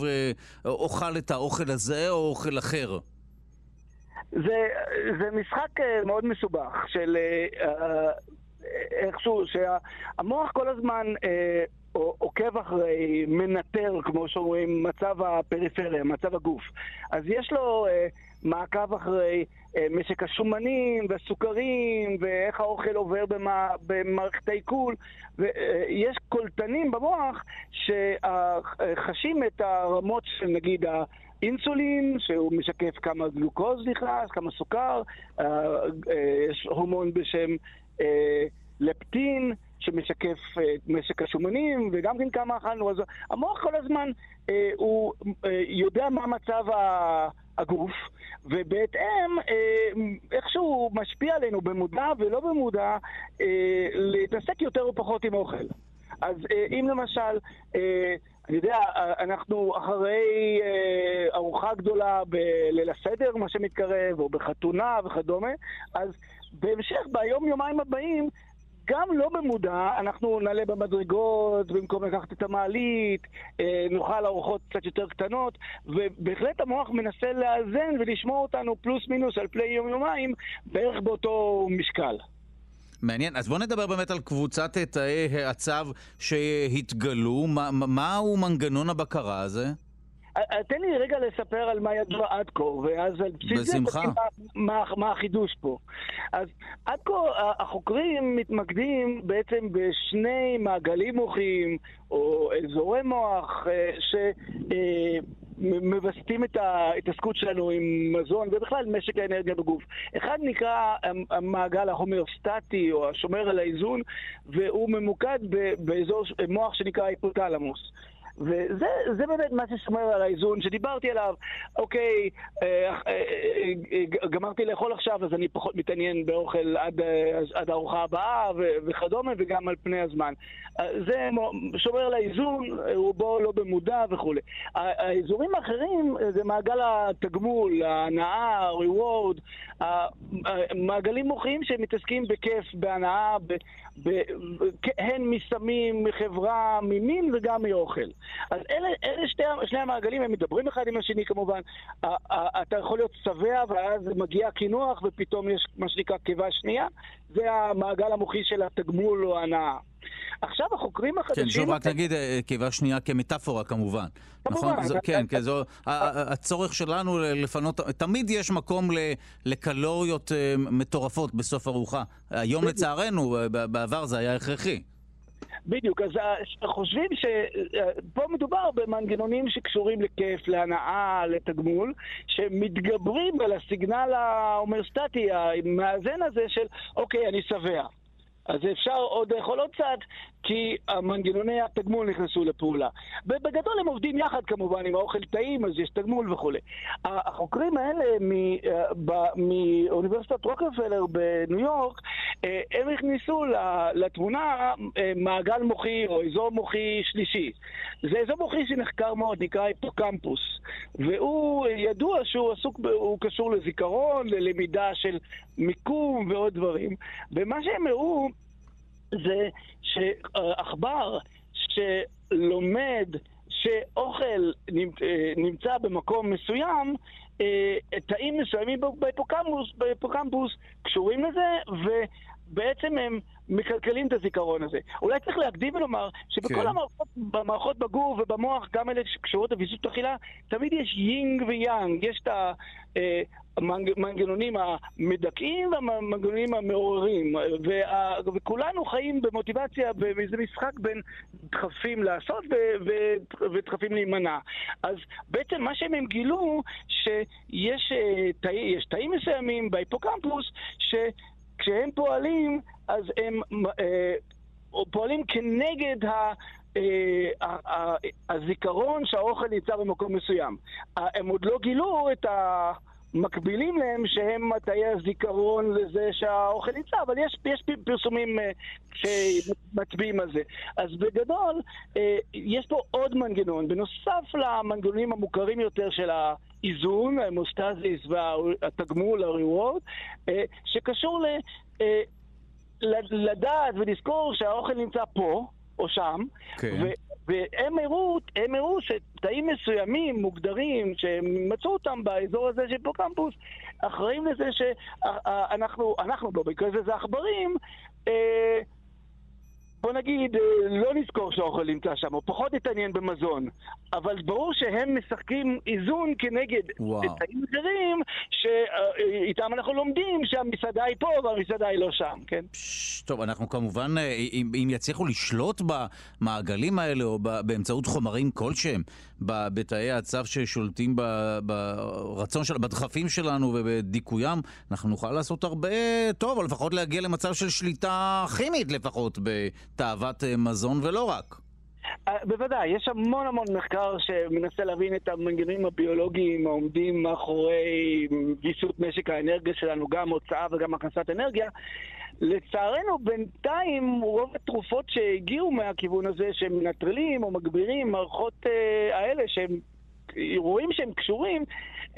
אוכל את האוכל הזה או אוכל אחר. זה, זה משחק מאוד מסובך של איכשהו, שהמוח כל הזמן אה, עוקב אחרי, מנטר, כמו שאומרים, מצב הפריפריה, מצב הגוף. אז יש לו אה, מעקב אחרי אה, משק השומנים והסוכרים, ואיך האוכל עובר במה, במערכת העיכול, ויש קולטנים במוח שחשים את הרמות של נגיד אינסולין, שהוא משקף כמה גלוקוז נכנס, כמה סוכר, יש הורמון בשם לפטין, שמשקף את משק השומנים, וגם כן כמה אכלנו. אז המוח כל הזמן, אה, הוא אה, יודע מה מצב הגוף, ובהתאם, אה, איכשהו משפיע עלינו במודע ולא במודע, אה, להתעסק יותר או פחות עם אוכל. אז אה, אם למשל, אה, אני יודע, אנחנו אחרי אה, ארוחה גדולה בליל הסדר, מה שמתקרב, או בחתונה וכדומה, אז בהמשך, ביום-יומיים הבאים, גם לא במודע, אנחנו נעלה במדרגות במקום לקחת את המעלית, נאכל ארוחות קצת יותר קטנות, ובהחלט המוח מנסה לאזן ולשמור אותנו פלוס מינוס על פני יום-יומיים בערך באותו משקל. מעניין. אז בואו נדבר באמת על קבוצת תאי הצו שהתגלו. מה, מהו מנגנון הבקרה הזה? תן לי רגע לספר על מה ידוע עד כה, ואז על בסיס זה בשמחה. מה, מה החידוש פה. אז עד כה החוקרים מתמקדים בעצם בשני מעגלים מוחיים, או אזורי מוח, שמווסתים את ההתעסקות שלנו עם מזון, ובכלל משק האנרגיה בגוף. אחד נקרא המעגל ההומאוסטטי, או השומר על האיזון, והוא ממוקד באזור מוח שנקרא היפותלמוס. וזה באמת מה ששומר על האיזון שדיברתי עליו. אוקיי, אה, אה, אה, גמרתי לאכול עכשיו, אז אני פחות מתעניין באוכל עד, עד הארוחה הבאה וכדומה, וגם על פני הזמן. זה שומר על האיזון, רובו לא במודע וכולי. האזורים האחרים זה מעגל התגמול, ההנאה, ה-reward, מעגלים מוחיים שמתעסקים בכיף, בהנאה, הן מסמים, מחברה, ממין וגם מאוכל. אז אלה, אלה שתי, שני המעגלים, הם מדברים אחד עם השני כמובן. אתה יכול להיות שבע ואז מגיע קינוח ופתאום יש מה שנקרא קיבה שנייה. זה המעגל המוחי של התגמול או ההנאה. עכשיו החוקרים החדשים... כן, שוב רק נגיד אה, קיבה שנייה כמטאפורה כמובן. כמובן. נכון? כן, כן, זו, הצורך שלנו לפנות, תמיד יש מקום לקלוריות אה, מטורפות בסוף ארוחה. היום לצערנו, בעבר זה היה הכרחי. בדיוק, אז חושבים שפה מדובר במנגנונים שקשורים לכיף, להנאה, לתגמול, שמתגברים על הסיגנל ההומרסטטי, המאזן הזה של אוקיי, אני שבע. אז אפשר עוד לאכול עוד קצת, כי המנגנוני התגמול נכנסו לפעולה. ובגדול הם עובדים יחד כמובן, עם האוכל טעים, אז יש תגמול וכולי. החוקרים האלה מאוניברסיטת רוקפלר בניו יורק, אה, הם הכניסו לתמונה אה, מעגל מוחי או אזור מוחי שלישי. זה אזור מוחי שנחקר מאוד, נקרא היפוקמפוס. והוא ידוע שהוא עסוק, הוא קשור לזיכרון, ללמידה של מיקום ועוד דברים. ומה שהם הראו זה שעכבר שלומד שאוכל נמצא במקום מסוים, תאים מסוימים בהיפוקמפוס קשורים לזה, ובעצם הם מקלקלים את הזיכרון הזה. אולי צריך להקדים ולומר שבכל כן. המערכות, המערכות בגוף ובמוח, גם אלה שקשורות לוויסות אכילה, תמיד יש יינג ויאנג, יש את המנגנונים המדכאים והמנגנונים המעוררים. וה, וכולנו חיים במוטיבציה, באיזה משחק בין דחפים לעשות ודחפים להימנע. אז בעצם מה שהם גילו, שיש אה, תאי, תאים מסוימים בהיפוקמפוס, ש... כשהם פועלים, אז הם אה, פועלים כנגד ה... אה, הזיכרון שהאוכל נמצא במקום מסוים. הם עוד לא גילו את המקבילים להם שהם מטעי הזיכרון לזה שהאוכל נמצא, אבל יש, יש פרסומים אה, שמצביעים על זה. אז בגדול, יש פה עוד מנגנון, בנוסף למנגנונים המוכרים יותר של. האיזון, ההמוסטזיס והתגמול, ה-reward, אה, שקשור ל, אה, לדעת ולזכור שהאוכל נמצא פה או שם, כן. והם הראו, הם הראו שתאים מסוימים, מוגדרים, שהם מצאו אותם באזור הזה של היפוקמפוס, אחראים לזה שאנחנו, אנחנו במקרה הזה זה עכברים, אה, בוא נגיד, אה, לא נזכור שהאוכל נמצא שם, הוא פחות התעניין במזון. אבל ברור שהם משחקים איזון כנגד תאים אחרים, שאיתם אנחנו לומדים שהמסעדה היא פה והמסעדה היא לא שם, כן? פש, טוב, אנחנו כמובן, אה, אם, אם יצליחו לשלוט במעגלים האלה, או באמצעות חומרים כלשהם, בתאי הצו ששולטים ברצון של, בדחפים שלנו ובדיכוים, אנחנו נוכל לעשות הרבה טוב, או לפחות להגיע למצב של שליטה כימית לפחות. תאוות אה, מזון ולא רק. בוודאי, יש המון המון מחקר שמנסה להבין את המנגנונים הביולוגיים העומדים מאחורי ויסות משק האנרגיה שלנו, גם הוצאה וגם הכנסת אנרגיה. לצערנו, בינתיים רוב התרופות שהגיעו מהכיוון הזה, שהם מנטרלים או מגבירים מערכות אה, האלה, שהם רואים שהם קשורים,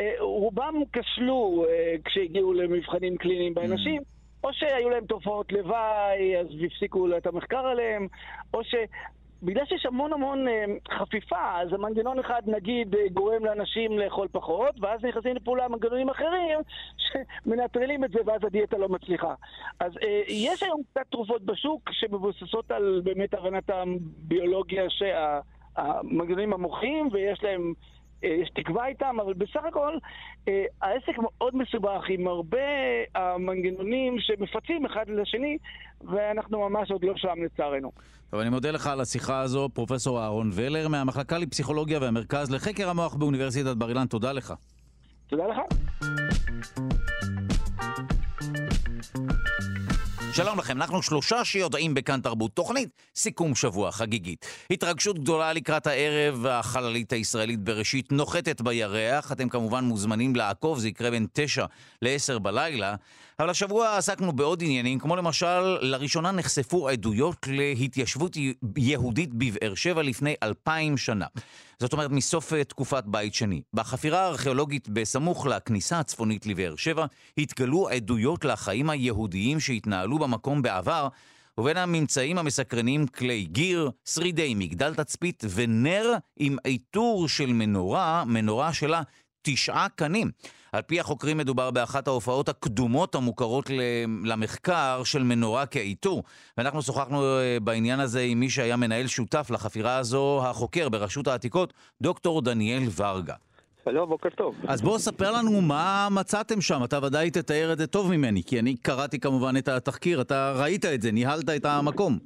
אה, רובם כשלו אה, כשהגיעו למבחנים קליניים באנשים. Mm. או שהיו להם תופעות לוואי, אז הפסיקו את המחקר עליהם, או ש... בגלל שיש המון המון אה, חפיפה, אז המנגנון אחד נגיד אה, גורם לאנשים לאכול פחות, ואז נכנסים לפעולה מנגנונים אחרים שמנטרלים את זה ואז הדיאטה לא מצליחה. אז אה, יש היום קצת תרופות בשוק שמבוססות על באמת הבנת הביולוגיה, המנגנונים המוחיים, ויש להם יש תקווה איתם, אבל בסך הכל אה, העסק מאוד מסובך עם הרבה המנגנונים שמפצים אחד לשני, ואנחנו ממש עוד לא שם לצערנו. טוב, אני מודה לך על השיחה הזו, פרופסור אהרון ולר, מהמחלקה לפסיכולוגיה והמרכז לחקר המוח באוניברסיטת בר אילן. תודה לך. תודה לך. שלום לכם, אנחנו שלושה שיודעים בכאן תרבות, תוכנית סיכום שבוע חגיגית. התרגשות גדולה לקראת הערב, החללית הישראלית בראשית נוחתת בירח, אתם כמובן מוזמנים לעקוב, זה יקרה בין תשע לעשר בלילה. אבל השבוע עסקנו בעוד עניינים, כמו למשל, לראשונה נחשפו עדויות להתיישבות יהודית בבאר שבע לפני אלפיים שנה. זאת אומרת, מסוף אה, תקופת בית שני. בחפירה הארכיאולוגית בסמוך לכניסה הצפונית לבאר שבע, התגלו עדויות לחיים היהודיים שהתנהלו במקום בעבר, ובין הממצאים המסקרנים כלי גיר, שרידי מגדל תצפית ונר עם עיטור של מנורה, מנורה שלה תשעה קנים. על פי החוקרים מדובר באחת ההופעות הקדומות המוכרות למחקר של מנורה כעיטור. ואנחנו שוחחנו אה, בעניין הזה עם מי שהיה מנהל שותף לחפירה הזו, החוקר ברשות העתיקות, דוקטור דניאל ורגה. שלום, בוקר טוב. אז בואו ספר לנו מה מצאתם שם, אתה ודאי תתאר את זה טוב ממני, כי אני קראתי כמובן את התחקיר, אתה ראית את זה, ניהלת את המקום.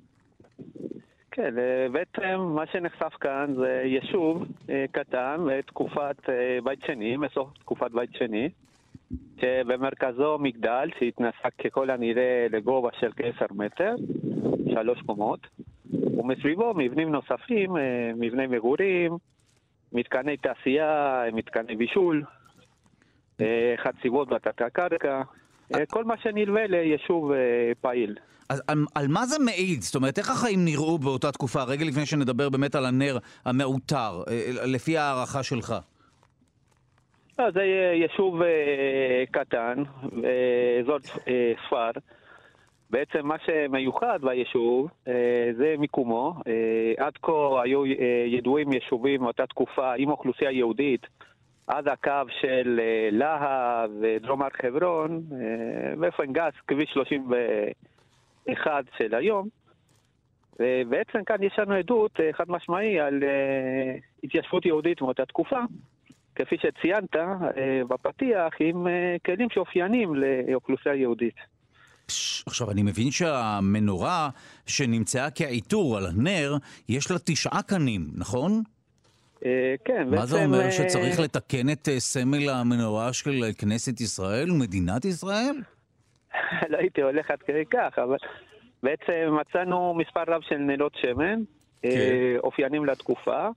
כן, אה, בעצם מה שנחשף כאן זה יישוב אה, קטן בתקופת אה, בית שני, מסוף תקופת בית שני, שבמרכזו מגדל שהתנסה ככל הנראה לגובה של כעשר מטר, שלוש קומות, ומסביבו מבנים נוספים, מבני מגורים, מתקני תעשייה, מתקני בישול, חציבות בתת הקרקע, כל מה שנלווה ליישוב פעיל. אז על, על מה זה מעיד? זאת אומרת, איך החיים נראו באותה תקופה, רגע לפני שנדבר באמת על הנר המעוטר, אה, לפי הערכה שלך? זה יישוב אה, קטן, אזור אה, ספר. בעצם מה שמיוחד ביישוב זה מיקומו. עד כה היו ידועים יישובים מאותה תקופה עם אוכלוסייה יהודית עד הקו של להב ודרום הר חברון, באופן גס, כביש 30 ו... אחד של היום. ובעצם כאן יש לנו עדות אה, חד משמעי על אה, התיישבות יהודית מאותה תקופה, כפי שציינת אה, בפתיח, עם כלים שאופיינים לאוכלוסייה יהודית. עכשיו, אני מבין שהמנורה שנמצאה כעיטור על הנר, יש לה תשעה קנים, נכון? כן, מה זה אומר, שצריך לתקן את סמל המנורה של כנסת ישראל ומדינת ישראל? לא הייתי הולך עד כדי כך, אבל בעצם מצאנו מספר רב של נרות שמן, כן. אה, אופיינים לתקופה,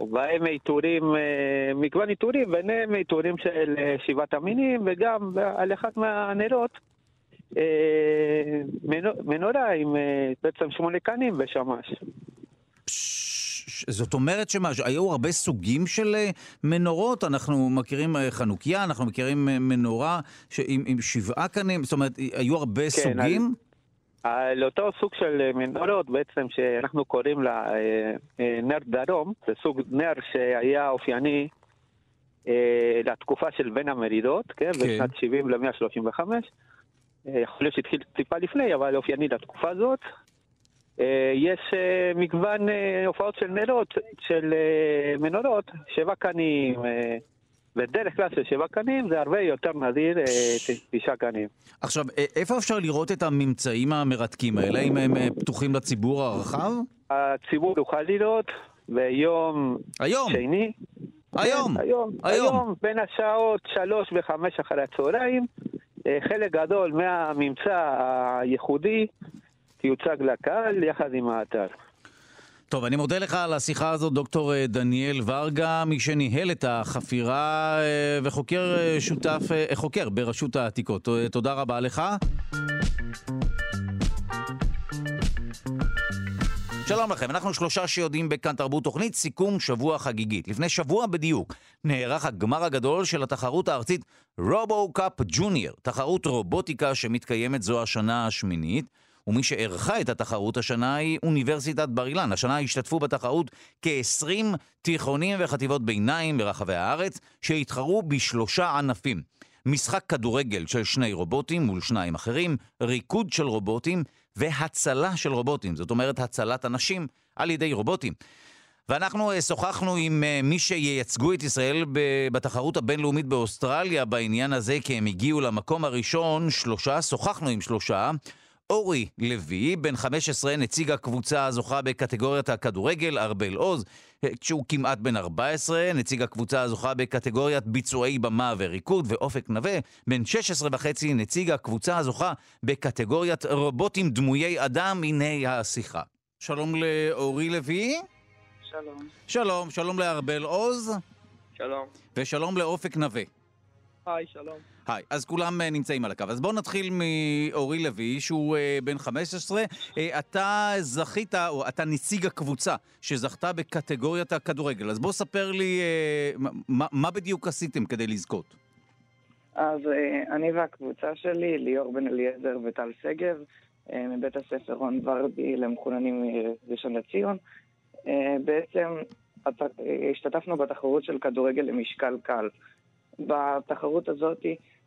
ובהם עיטורים, אה, מגוון עיטורים, ביניהם עיטורים של אה, שבעת המינים, וגם על אחד מהנרות מנורה עם בעצם שמונה קנים בשמש. זאת אומרת שמה, היו הרבה סוגים של מנורות, אנחנו מכירים חנוכיה, אנחנו מכירים מנורה עם, עם שבעה קנים, זאת אומרת, היו הרבה כן, סוגים? על... אותו סוג של מנורות בעצם שאנחנו קוראים לה אה, אה, נר דרום, זה סוג נר שהיה אופייני אה, לתקופה של בין המרידות, כן? כן. בשנת 70 ל-135. יכול להיות שהתחיל טיפה לפני, אבל אופייני לתקופה הזאת. יש מגוון הופעות של נרות, של מנורות, שבע קנים, בדרך כלל של שבע קנים זה הרבה יותר נדיר אה, תשעה קנים. עכשיו, אה, איפה אפשר לראות את הממצאים המרתקים האלה? האם הם אה, פתוחים לציבור הרחב? הציבור יוכל לראות ביום היום. שני. היום. כן, היום. היום. בין השעות שלוש וחמש אחרי הצהריים, חלק גדול מהממצא הייחודי יוצג לקהל יחד עם האתר. טוב, אני מודה לך על השיחה הזאת, דוקטור אה, דניאל ורגה, מי שניהל את החפירה אה, וחוקר אה, שותף, חוקר ברשות העתיקות. תודה רבה לך. שלום לכם, אנחנו שלושה שיודעים בכאן תרבות תוכנית סיכום שבוע חגיגית. לפני שבוע בדיוק נערך הגמר הגדול של התחרות הארצית רובו קאפ ג'וניור, תחרות רובוטיקה שמתקיימת זו השנה השמינית. ומי שערכה את התחרות השנה היא אוניברסיטת בר אילן. השנה השתתפו בתחרות כ-20 תיכונים וחטיבות ביניים ברחבי הארץ, שהתחרו בשלושה ענפים. משחק כדורגל של שני רובוטים מול שניים אחרים, ריקוד של רובוטים והצלה של רובוטים, זאת אומרת הצלת אנשים על ידי רובוטים. ואנחנו אה, שוחחנו עם אה, מי שייצגו את ישראל בתחרות הבינלאומית באוסטרליה בעניין הזה, כי הם הגיעו למקום הראשון, שלושה, שוחחנו עם שלושה. אורי לוי, בן 15, נציג הקבוצה הזוכה בקטגוריית הכדורגל, ארבל עוז, כשהוא כמעט בן 14, נציג הקבוצה הזוכה בקטגוריית ביצועי במה וריקוד, ואופק נווה, בן 16 וחצי, נציג הקבוצה הזוכה בקטגוריית רובוטים דמויי אדם, הנה השיחה. שלום לאורי לוי. שלום. שלום, שלום לארבל עוז. שלום. ושלום לאופק נווה. היי, שלום. היי, אז כולם אה, נמצאים על הקו. אז בואו נתחיל מאורי לוי, שהוא uh, בן 15. Uh, אה, אתה זכית, או אתה נציג הקבוצה שזכתה בקטגוריית הכדורגל. אז בוא ספר לי uh, מה, מה בדיוק עשיתם כדי לזכות. אז uh, אני והקבוצה שלי, ליאור בן אליעזר וטל שגב, uh, מבית הספר רון ורדי למחוננים מראשון לציון, uh, בעצם השתתפנו בתחרות של כדורגל למשקל קל. בתחרות הזאת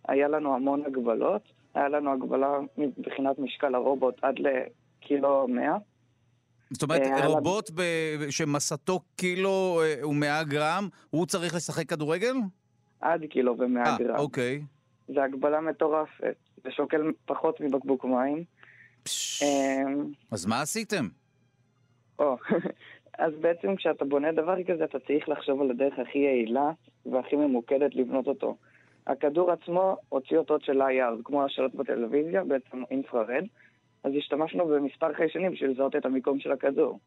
היה לנו המון הגבלות. היה לנו הגבלה מבחינת משקל הרובוט עד לקילו 100. זאת אומרת, אה, רובוט ב... שמסתו קילו אה, ומאה גרם, הוא צריך לשחק כדורגל? עד קילו ומאה אה, גרם. אוקיי. זה הגבלה מטורפת. זה שוקל פחות מבקבוק מים. אז מה עשיתם? או, אז בעצם כשאתה בונה דבר כזה, אתה צריך לחשוב על הדרך הכי יעילה והכי ממוקדת לבנות אותו. הכדור עצמו הוציא אותות של IR, כמו השאלות בטלוויזיה, בעצם אינפרארד, אז השתמשנו במספר חיישנים בשביל לזהות את המיקום של הכדור.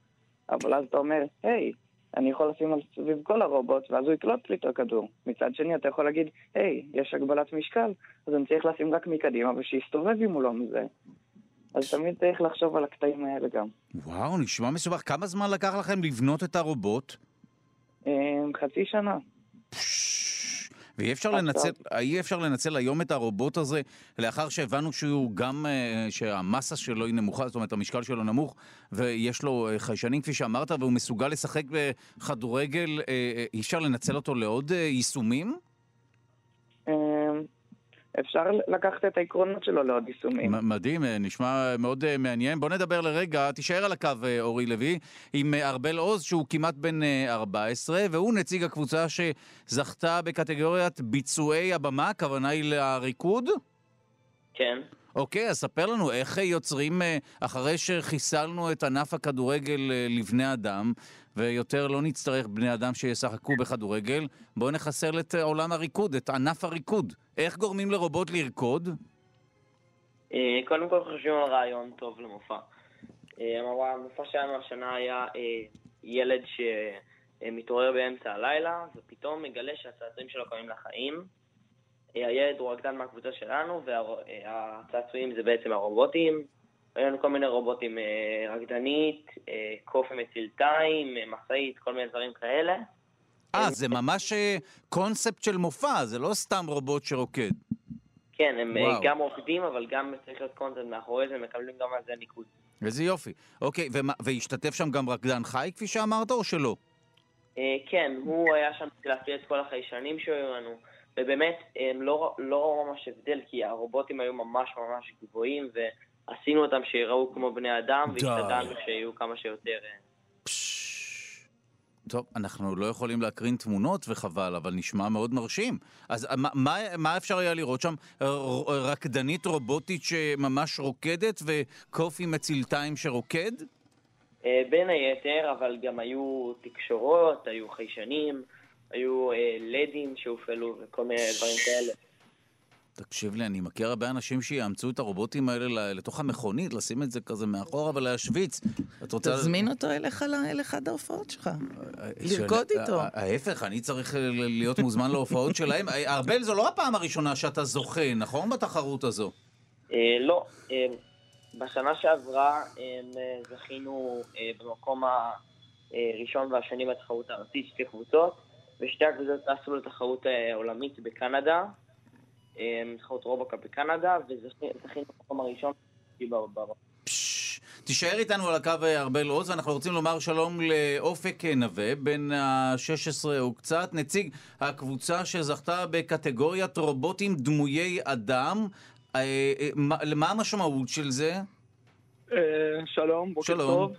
אבל אז אתה אומר, היי, אני יכול לשים על סביב כל הרובוט, ואז הוא יקלוט לי את הכדור. מצד שני, אתה יכול להגיד, היי, יש הגבלת משקל, אז אני צריך לשים רק מקדימה ושיסתובב אם הוא לא מזה. אז תמיד צריך לחשוב על הקטעים האלה גם. וואו, נשמע מסובך. כמה זמן לקח לכם לבנות את הרובוט? אמ, חצי שנה. ואי אפשר לנצל, אי אפשר לנצל היום את הרובוט הזה לאחר שהבנו שהוא גם, אה, שהמסה שלו היא נמוכה, זאת אומרת המשקל שלו נמוך ויש לו אה, חיישנים כפי שאמרת והוא מסוגל לשחק בכדורגל, אה, אי אפשר לנצל אותו לעוד יישומים? אפשר לקחת את העקרונות שלו לעוד יישומים. מדהים, אה, נשמע מאוד אה, מעניין. בוא נדבר לרגע, תישאר על הקו אורי לוי, עם ארבל עוז, שהוא כמעט בן 14, והוא נציג הקבוצה שזכתה בקטגוריית ביצועי הבמה, הכוונה היא לריקוד? כן. אוקיי, אז ספר לנו איך יוצרים, אחרי שחיסלנו את ענף הכדורגל לבני אדם, ויותר לא נצטרך בני אדם שישחקו בכדורגל. בואו נחסל את עולם הריקוד, את ענף הריקוד. איך גורמים לרובוט לרקוד? אה, קודם כל חושבים על רעיון טוב למופע. אה, המופע שלנו השנה היה אה, ילד שמתעורר באמצע הלילה, ופתאום מגלה שהצעצועים שלו קמים לחיים. הילד הוא רקדן מהקבוצה שלנו, והצעצועים זה בעצם הרובוטים. היו לנו כל מיני רובוטים, אה, רקדנית, אה, קופי מצילתיים, אה, משאית, כל מיני דברים כאלה. אה, זה ממש קונספט של מופע, זה לא סתם רובוט שרוקד. כן, הם וואו. גם רוקדים, אבל גם צריך להיות קונטנט מאחורי זה, מקבלים גם על זה ניקוד. איזה יופי. אוקיי, ומה, והשתתף שם גם רקדן חי, כפי שאמרת, או שלא? אה, כן, הוא היה שם להפעיל את כל החיישנים שהיו לנו, ובאמת, הם לא, לא ממש הבדל, כי הרובוטים היו ממש ממש גבוהים, ו... עשינו אותם שיראו כמו בני אדם, והשתדלנו שיהיו כמה שיותר... אה, טוב, אנחנו לא יכולים להקרין תמונות וחבל, אבל נשמע מאוד מרשים. אז מה, מה, מה אפשר היה לראות שם? רקדנית רובוטית שממש רוקדת וקופי מצילתיים שרוקד? אה, בין היתר, אבל גם היו תקשורות, היו חיישנים, היו אה, לדים שהופעלו וכל מיני דברים כאלה. תקשיב לי, אני מכיר הרבה אנשים שיאמצו את הרובוטים האלה לתוך המכונית, לשים את זה כזה מאחורה ולהשוויץ. את רוצה... תזמין אותו אליך לאחד ההופעות שלך, אה, לרקוד איתו. ההפך, אני צריך להיות מוזמן להופעות שלהם. אה, ארבל, זו לא הפעם הראשונה שאתה זוכה, נכון? בתחרות הזו. אה, לא. בשנה שעברה זכינו במקום הראשון והשני בתחרות הארצית, שתי קבוצות, ושתי הקבוצות טסו לתחרות עולמית בקנדה. תחרות רובוקה בקנדה, וזכינו במקום הראשון. תישאר איתנו על הקו ארבל עוז, ואנחנו רוצים לומר שלום לאופק נווה, בן ה-16 או קצת, נציג הקבוצה שזכתה בקטגוריית רובוטים דמויי אדם. אה, אה, מה המשמעות של זה? אה, שלום, בוקר טוב.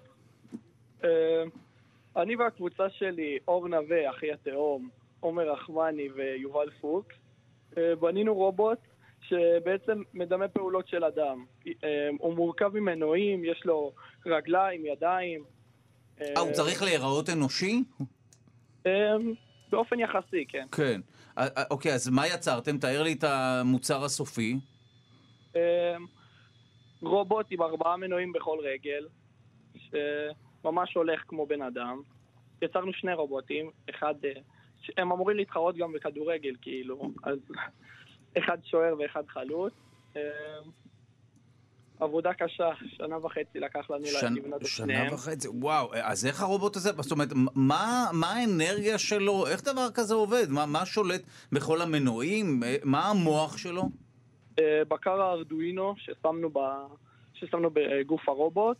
אני והקבוצה שלי, אור נווה, אחי התאום, עומר רחמני ויובל פוקס, אה, בנינו רובוט שבעצם מדמה פעולות של אדם. אה, הוא מורכב ממנועים, יש לו רגליים, ידיים. אה, הוא צריך להיראות אנושי? באופן יחסי, כן. כן. אוקיי, אז מה יצרתם? תאר לי את המוצר הסופי. רובוט עם ארבעה מנועים בכל רגל, שממש הולך כמו בן אדם. יצרנו שני רובוטים, אחד הם אמורים להתחרות גם בכדורגל, כאילו, אז אחד שוער ואחד חלוץ. אה, עבודה קשה, שנה וחצי לקח לנו שנ... לבנות את שניהם. שנה וחצי, וואו, אז איך הרובוט הזה, זאת אומרת, מה, מה האנרגיה שלו, איך דבר כזה עובד? מה, מה שולט בכל המנועים? אה, מה המוח שלו? אה, בקר הארדואינו ששמנו, ב... ששמנו בגוף הרובוט,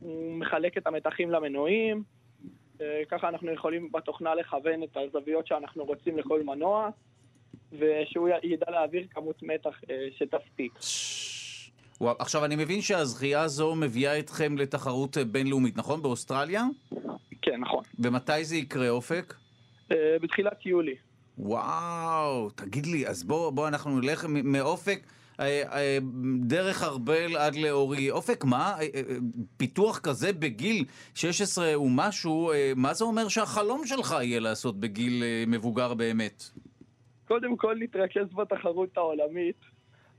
הוא מחלק את המתחים למנועים, ככה אנחנו יכולים בתוכנה לכוון את הזוויות שאנחנו רוצים לכל מנוע, ושהוא ידע להעביר כמות מתח אה, שתספיק. וואו, עכשיו אני מבין שהזכייה הזו מביאה אתכם לתחרות אה, בינלאומית, נכון? באוסטרליה? כן, נכון. ומתי זה יקרה, אופק? בתחילת יולי. וואו, תגיד לי, אז בוא, בוא אנחנו נלך מאופק אה, אה, דרך ארבל עד לאורי. אופק, מה, אה, פיתוח כזה בגיל 16 ומשהו, מה זה אומר שהחלום שלך יהיה לעשות בגיל מבוגר באמת? קודם כל להתרכז בתחרות העולמית.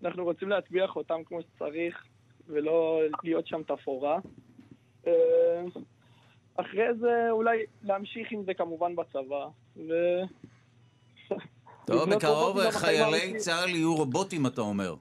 אנחנו רוצים להטביע חותם כמו שצריך, ולא להיות שם תפאורה. אחרי זה אולי להמשיך עם זה כמובן בצבא. ו... טוב, בקרוב חיילי צה"ל יהיו רובוטים, אתה אומר.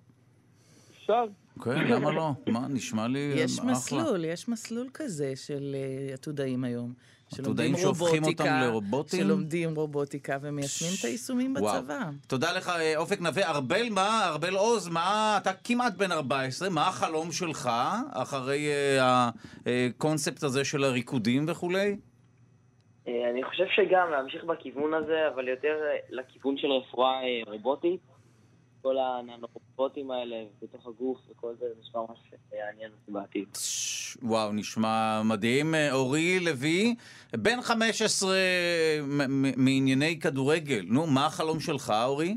אפשר. כן, למה לא? מה, נשמע לי אחלה. יש מסלול, יש מסלול כזה של אה, עתודאים היום. עתודאים שהופכים אותם לרובוטים? שלומדים רובוטיקה ומיישמים את היישומים בצבא. תודה לך, אה, אופק נווה. ארבל, מה, ארבל עוז, מה, אתה כמעט בן 14, מה החלום שלך אחרי אה, הקונספט הזה של הריקודים וכולי? אני חושב שגם להמשיך בכיוון הזה, אבל יותר לכיוון של רפואה רובוטית. כל הננורובוטים האלה בתוך הגוף וכל זה, זה נשמע ממש יעניין אותי בעתיד. וואו, נשמע מדהים. אורי לוי, בן 15 מענייני כדורגל. נו, מה החלום שלך, אורי?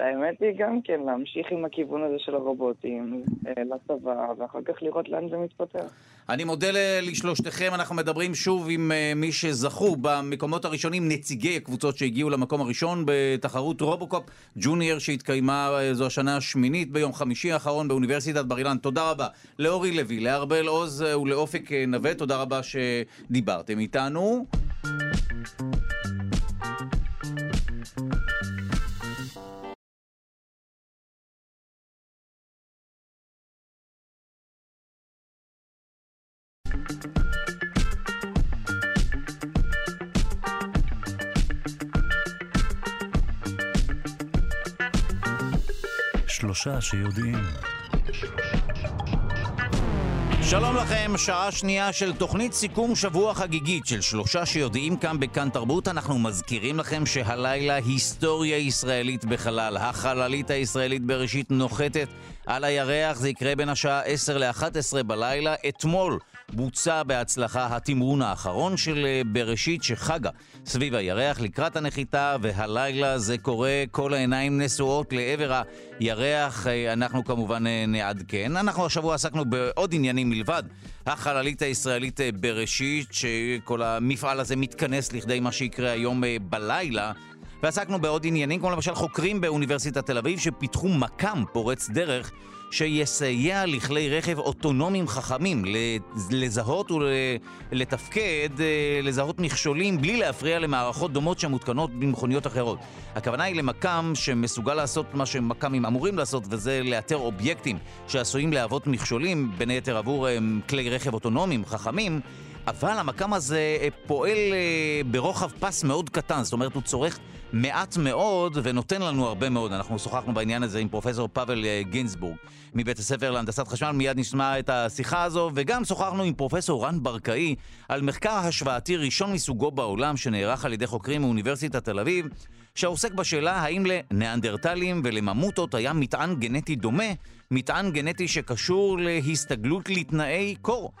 אמ, האמת היא גם כן להמשיך עם הכיוון הזה של הרובוטים אה, לצבא, ואחר כך לראות לאן זה מתפתח. אני מודה לשלושתכם, אנחנו מדברים שוב עם אה, מי שזכו במקומות הראשונים, נציגי הקבוצות שהגיעו למקום הראשון בתחרות רובוקופ ג'וניור שהתקיימה אה, זו השנה השמינית ביום חמישי האחרון באוניברסיטת בר אילן. תודה רבה לאורי לוי, לארבל עוז ולאופק נווה, תודה רבה שדיברתם איתנו. שלושה שיודעים. שלום לכם, שעה שנייה של תוכנית סיכום שבוע חגיגית של שלושה שיודעים כאן בכאן תרבות. אנחנו מזכירים לכם שהלילה היסטוריה ישראלית בחלל. החללית הישראלית בראשית נוחתת על הירח, זה יקרה בין השעה 10 ל-11 בלילה. אתמול בוצע בהצלחה התמרון האחרון של אה, בראשית שחגה סביב הירח לקראת הנחיתה, והלילה זה קורה, כל העיניים נשואות לעבר הירח. אה, אנחנו כמובן אה, נעדכן. אנחנו השבוע עסקנו בעוד עניינים מלבד החללית הישראלית בראשית, שכל המפעל הזה מתכנס לכדי מה שיקרה היום בלילה. ועסקנו בעוד עניינים, כמו למשל חוקרים באוניברסיטת תל אביב שפיתחו מקם פורץ דרך שיסייע לכלי רכב אוטונומיים חכמים לזהות ולתפקד, אה, לזהות מכשולים בלי להפריע למערכות דומות שמותקנות במכוניות אחרות. הכוונה היא למקם שמסוגל לעשות מה שמקמים אמורים לעשות, וזה לאתר אובייקטים שעשויים להוות מכשולים, בין היתר עבור אה, כלי רכב אוטונומיים חכמים. אבל המקם הזה אה, פועל ברוחב פס מאוד קטן, זאת אומרת הוא צורך מעט מאוד ונותן לנו הרבה מאוד. אנחנו שוחחנו בעניין הזה עם פרופסור פאבל אה, גינסבורג מבית הספר להנדסת חשמל, מיד נשמע את השיחה הזו, וגם שוחחנו עם פרופסור רן ברקאי על מחקר השוואתי ראשון מסוגו בעולם שנערך על ידי חוקרים מאוניברסיטת תל אביב, שעוסק בשאלה האם לניאנדרטלים ולממוטות היה מטען גנטי דומה, מטען גנטי שקשור להסתגלות לתנאי קור.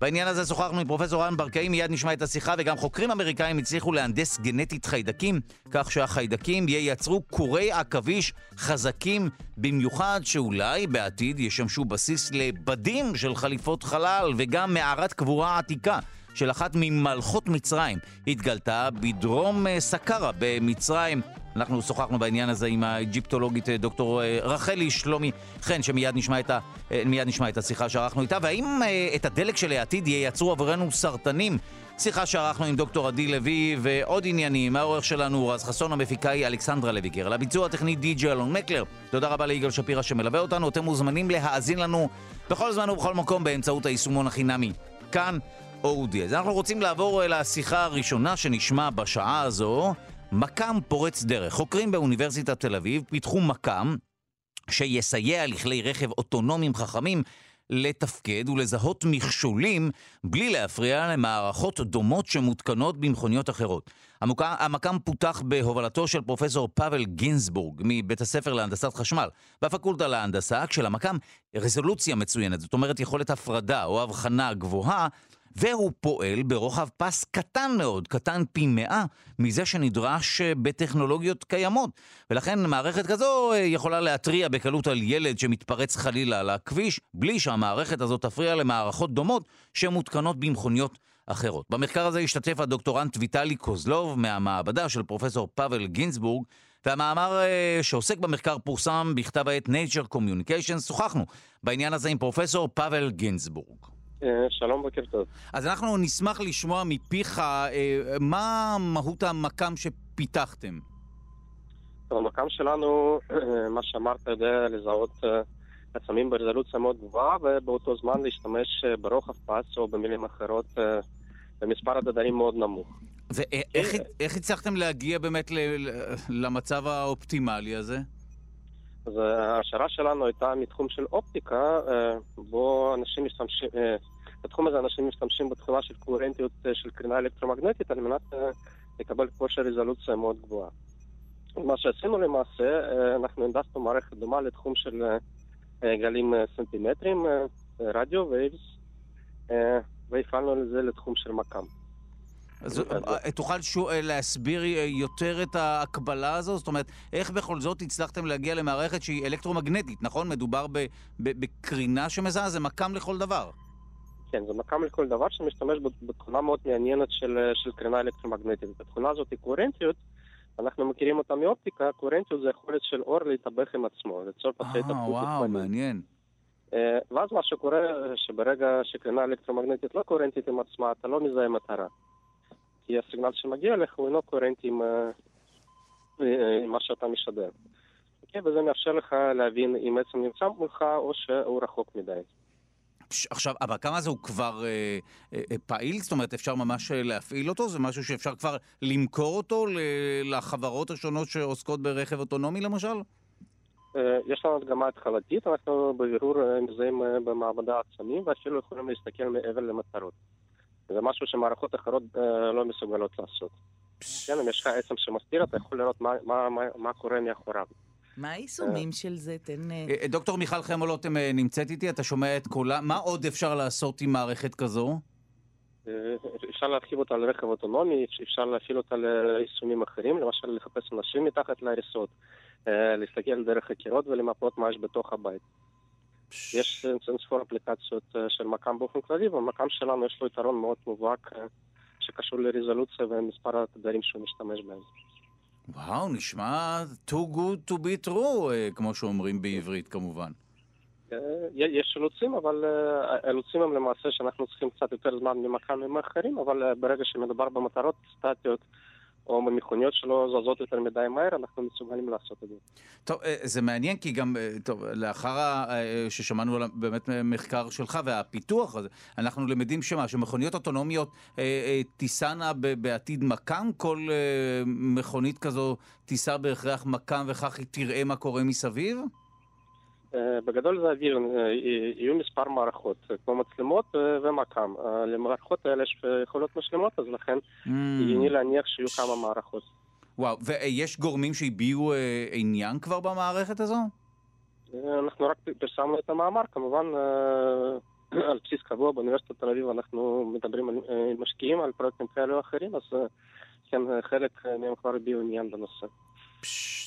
בעניין הזה שוחחנו עם פרופסור רן ברקאי, מיד נשמע את השיחה, וגם חוקרים אמריקאים הצליחו להנדס גנטית חיידקים, כך שהחיידקים ייצרו קורי עכביש חזקים במיוחד, שאולי בעתיד ישמשו בסיס לבדים של חליפות חלל, וגם מערת קבורה עתיקה. של אחת ממלכות מצרים התגלתה בדרום אה, סקרה במצרים אנחנו שוחחנו בעניין הזה עם האג'יפטולוגית אה, דוקטור אה, רחלי שלומי חן, שמיד נשמע את, ה, אה, נשמע את השיחה שערכנו איתה, והאם את הדלק של העתיד ייצרו עבורנו סרטנים? שיחה שערכנו עם דוקטור עדי לוי ועוד עניינים. העורך שלנו רז חסון, המפיקה היא אלכסנדרה לויגר. על הביצוע הטכני די.ג'י אלון מקלר. תודה רבה ליגאל שפירא שמלווה אותנו. אתם מוזמנים להאזין לנו בכל זמן ובכל מקום באמצעות היישומון החינמי. כאן אודי. אז אנחנו רוצים לעבור לשיחה הראשונה שנשמע בשעה הזו. מקם פורץ דרך. חוקרים באוניברסיטת תל אביב פיתחו מקם שיסייע לכלי רכב אוטונומיים חכמים לתפקד ולזהות מכשולים בלי להפריע למערכות דומות שמותקנות במכוניות אחרות. המוקם, המקם פותח בהובלתו של פרופסור פאבל גינסבורג מבית הספר להנדסת חשמל בפקולטה להנדסה, כשלמקם רזולוציה מצוינת, זאת אומרת יכולת הפרדה או הבחנה גבוהה והוא פועל ברוחב פס קטן מאוד, קטן פי מאה מזה שנדרש אה, בטכנולוגיות קיימות. ולכן מערכת כזו אה, יכולה להתריע בקלות על ילד שמתפרץ חלילה על הכביש, בלי שהמערכת הזאת תפריע למערכות דומות שמותקנות במכוניות אחרות. במחקר הזה השתתף הדוקטורנט ויטלי קוזלוב מהמעבדה של פרופסור פאבל גינסבורג, והמאמר uh, שעוסק במחקר פורסם בכתב העת Nature Communications. שוחחנו בעניין הזה עם פרופסור פאבל גינסבורג. אה, שלום, בוקר טוב. אז אנחנו נשמח לשמוע מפיך אה, מה מהות המקם שפיתחתם. המקם שלנו, אה, מה שאמרת, יודע לזהות עצמים ברזולוציה מאוד גבוהה, ובאותו זמן להשתמש ברוחב פס, או במילים אחרות, במספר הדדרים מאוד נמוך. ואיך הצלחתם להגיע באמת למצב האופטימלי הזה? אז ההשערה שלנו הייתה מתחום של אופטיקה, בו אנשים משתמשים, בתחום הזה אנשים משתמשים בתחומה של קוהרנטיות של קרינה אלקטרומגנטית על מנת לקבל כושר רזולוציה מאוד גבוהה. מה שעשינו למעשה, אנחנו הנדסנו מערכת דומה לתחום של גלים סנטימטרים, רדיו וייבס, והפעלנו לזה לתחום של מקם. אז תוכל להסביר יותר את ההקבלה הזו? זאת אומרת, איך בכל זאת הצלחתם להגיע למערכת שהיא אלקטרומגנטית, נכון? מדובר בקרינה שמזהה, זה מקם לכל דבר. כן, זה מקם לכל דבר שמשתמש בתכונה מאוד מעניינת של, של קרינה אלקטרומגנטית. התכונה הזאת היא קוהרנטיות, אנחנו מכירים אותה מאופטיקה, קוהרנטיות זה יכולת של אור להתאבך עם עצמו, ליצור פסי התאבכות. אה, וואו, מעניין. ואז מה שקורה, שברגע שקרינה אלקטרומגנטית לא קוהרנטית עם עצמה, אתה לא מזהה מטרה. כי הסיגנל שמגיע אליך הוא אינו קוהרנטי עם, עם מה שאתה משדר. Okay, וזה מאפשר לך להבין אם עצם נמצא מולך או שהוא רחוק מדי. עכשיו, אבל כמה זה הוא כבר אה, אה, פעיל? זאת אומרת, אפשר ממש להפעיל אותו? זה משהו שאפשר כבר למכור אותו לחברות השונות שעוסקות ברכב אוטונומי למשל? אה, יש לנו הדגמה התחלתית, אנחנו בבירור מזהים במעבדה עצמים ואפילו יכולים להסתכל מעבר למטרות. זה משהו שמערכות אחרות לא מסוגלות לעשות. כן, אם יש לך עצם שמסתיר, אתה יכול לראות מה, מה, מה, מה קורה מאחוריו. מה היישומים של זה? תן... דוקטור מיכל חמולוטם נמצאת איתי, אתה שומע את קולה. מה עוד אפשר לעשות עם מערכת כזו? אפשר להרחיב אותה לרכב אוטונומי, אפשר להפעיל אותה ליישומים אחרים, למשל לחפש אנשים מתחת להריסות, להסתכל דרך הקירות ולמפות מה יש בתוך הבית. יש אין ספור אפליקציות של מקם באופן כללי, והמקם שלנו יש לו יתרון מאוד מובהק שקשור לרזולוציה ומספר התדרים שהוא משתמש בהם. וואו, נשמע too good to be true, כמו שאומרים בעברית כמובן. יש אילוצים, אבל האילוצים הם למעשה שאנחנו צריכים קצת יותר זמן ממכ"מים אחרים, אבל ברגע שמדובר במטרות סטטיות, או במכוניות שלא זזות יותר מדי מהר, אנחנו מסוגלים לעשות את זה. טוב, זה מעניין כי גם, טוב, לאחר ששמענו על באמת מחקר שלך והפיתוח הזה, אנחנו למדים שמה, שמכוניות אוטונומיות תיסענה בעתיד מקם, כל מכונית כזו תיסע בהכרח מקם וכך היא תראה מה קורה מסביב? בגדול זה אוויר, יהיו מספר מערכות, כמו מצלמות ומקם. למערכות האלה יש יכולות משלמות, אז לכן הגיוני להניח שיהיו כמה מערכות. וואו, ויש גורמים שהביעו עניין כבר במערכת הזו? אנחנו רק פרסמנו את המאמר, כמובן על בסיס קבוע באוניברסיטת תל אביב אנחנו מדברים על משקיעים, על פרויקטים כאלה או אחרים, אז כן, חלק מהם כבר הביעו עניין בנושא.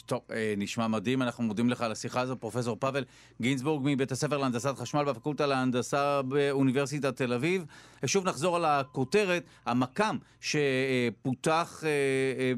טוב, נשמע מדהים, אנחנו מודים לך על השיחה הזו, פרופסור פאבל גינזבורג מבית הספר להנדסת חשמל בפקולטה להנדסה באוניברסיטת תל אביב. שוב נחזור על הכותרת, המקם שפותח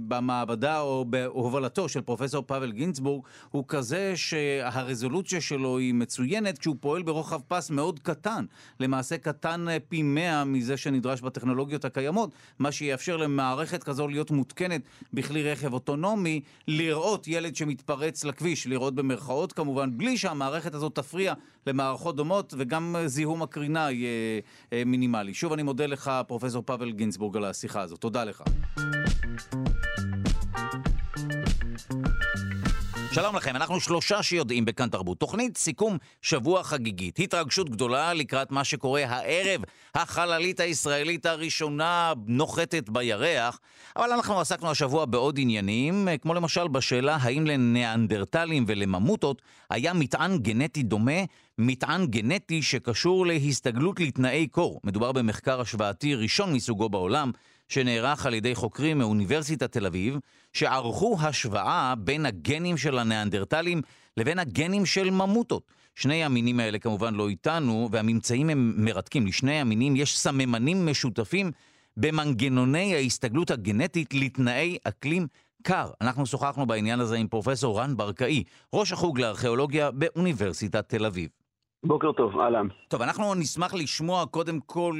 במעבדה או בהובלתו של פרופסור פאבל גינזבורג הוא כזה שהרזולוציה שלו היא מצוינת כשהוא פועל ברוחב פס מאוד קטן, למעשה קטן פי מאה מזה שנדרש בטכנולוגיות הקיימות, מה שיאפשר למערכת כזו להיות מותקנת בכלי רכב אוטונומי, לראות ילד שמתפרץ לכביש, לראות במרכאות כמובן, בלי שהמערכת הזאת תפריע למערכות דומות, וגם זיהום הקרינה יהיה מינימלי. שוב אני מודה לך, פרופסור פאבל גינצבורג, על השיחה הזאת. תודה לך. שלום לכם, אנחנו שלושה שיודעים בכאן תרבות. תוכנית סיכום שבוע חגיגית. התרגשות גדולה לקראת מה שקורה הערב. החללית הישראלית הראשונה נוחתת בירח. אבל אנחנו עסקנו השבוע בעוד עניינים, כמו למשל בשאלה האם לניאנדרטלים ולממוטות היה מטען גנטי דומה, מטען גנטי שקשור להסתגלות לתנאי קור. מדובר במחקר השוואתי ראשון מסוגו בעולם. שנערך על ידי חוקרים מאוניברסיטת תל אביב, שערכו השוואה בין הגנים של הניאנדרטלים לבין הגנים של ממוטות. שני המינים האלה כמובן לא איתנו, והממצאים הם מרתקים. לשני המינים יש סממנים משותפים במנגנוני ההסתגלות הגנטית לתנאי אקלים קר. אנחנו שוחחנו בעניין הזה עם פרופסור רן ברקאי, ראש החוג לארכיאולוגיה באוניברסיטת תל אביב. בוקר טוב, אהלן. טוב, אנחנו נשמח לשמוע קודם כל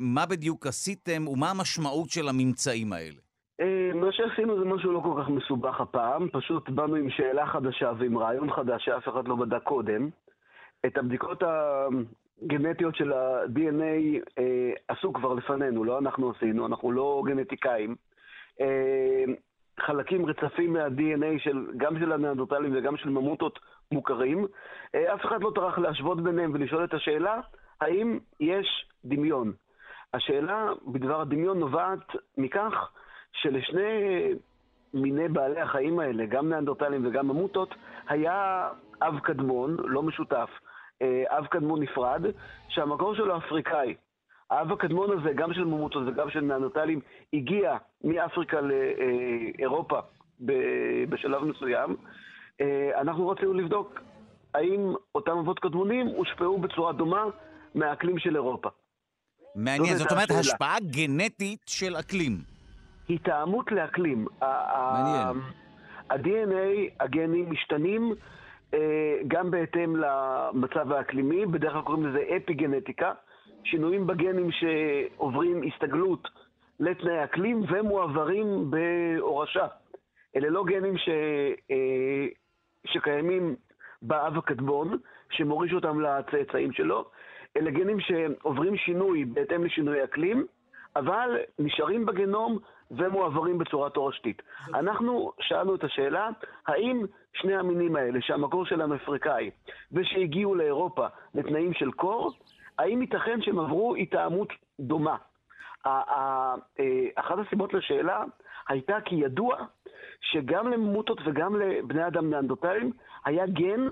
מה בדיוק עשיתם ומה המשמעות של הממצאים האלה. מה שעשינו זה משהו לא כל כך מסובך הפעם, פשוט באנו עם שאלה חדשה ועם רעיון חדש שאף אחד לא בדק קודם. את הבדיקות הגנטיות של ה-DNA אה, עשו כבר לפנינו, לא אנחנו עשינו, אנחנו לא גנטיקאים. אה, חלקים רצפים מה-DNA של, גם של הניאנדרטלים וגם של ממוטות מוכרים. אף אחד לא טרח להשוות ביניהם ולשאול את השאלה, האם יש דמיון? השאלה בדבר הדמיון נובעת מכך שלשני מיני בעלי החיים האלה, גם ניאנדרטלים וגם ממוטות, היה אב קדמון, לא משותף, אה, אב קדמון נפרד, שהמקור שלו אפריקאי. האב הקדמון הזה, גם של ממוטות וגם של ניאנדרטלים, הגיע מאפריקה לאירופה בשלב מסוים. אה, אנחנו רצינו לבדוק האם אותם אבות קדמונים הושפעו בצורה דומה מהאקלים של אירופה. מעניין, זאת אומרת, השפעה גנטית של אקלים. התאמות לאקלים. מעניין. ה-DNA, הגנים משתנים אה, גם בהתאם למצב האקלימי, בדרך כלל קוראים לזה אפיגנטיקה, שינויים בגנים שעוברים הסתגלות לתנאי אקלים ומועברים בהורשה. אלה לא גנים ש... אה, שקיימים באב הקדמון, שמוריש אותם לצאצאים שלו, אלה גנים שעוברים שינוי בהתאם לשינוי אקלים, אבל נשארים בגנום ומועברים בצורה תורשתית. אנחנו שאלנו את השאלה, האם שני המינים האלה, שהמקור שלהם אפריקאי, ושהגיעו לאירופה לתנאים של קור, האם ייתכן שהם עברו התאמות דומה? אה, אחת הסיבות לשאלה הייתה כי ידוע שגם לממוטות וגם לבני אדם ניאנדרטלים היה גן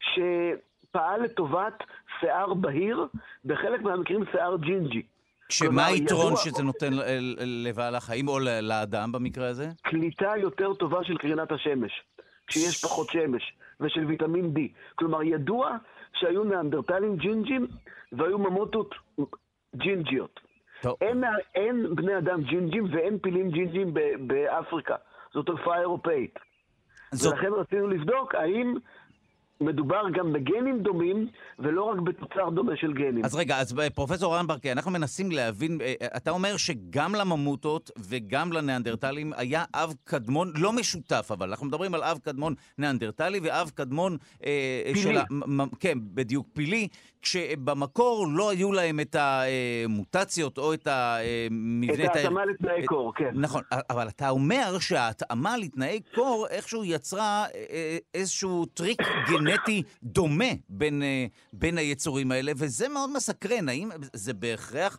שפעל לטובת שיער בהיר, בחלק מהמקרים שיער ג'ינג'י. שמה היתרון. שזה נותן לבעל החיים או לאדם במקרה הזה? קליטה יותר טובה של קרינת השמש, כשיש פחות שמש, ושל ויטמין D. כלומר, ידוע שהיו ניאנדרטלים ג'ינג'ים והיו ממוטות ג'ינג'יות. אין, אין בני אדם ג'ינג'ים ואין פילים ג'ינג'ים באפריקה. זו תופעה אירופאית. זאת... ולכן רצינו לבדוק האם מדובר גם בגנים דומים, ולא רק בתוצר דומה של גנים. אז רגע, אז אה, פרופסור רנברקי, אנחנו מנסים להבין, אה, אה, אתה אומר שגם לממוטות וגם לניאנדרטלים היה אב קדמון, לא משותף אבל, אנחנו מדברים על אב קדמון ניאנדרטלי ואב קדמון... פילי. של, כן, בדיוק, פילי, כשבמקור לא היו להם את המוטציות או את המבנה... את ההתאמה לתנאי קור, כן. נכון, אבל אתה אומר שההתאמה לתנאי קור איכשהו יצרה איזשהו טריק גנטי דומה בין, בין היצורים האלה, וזה מאוד מסקרן. האם זה בהכרח...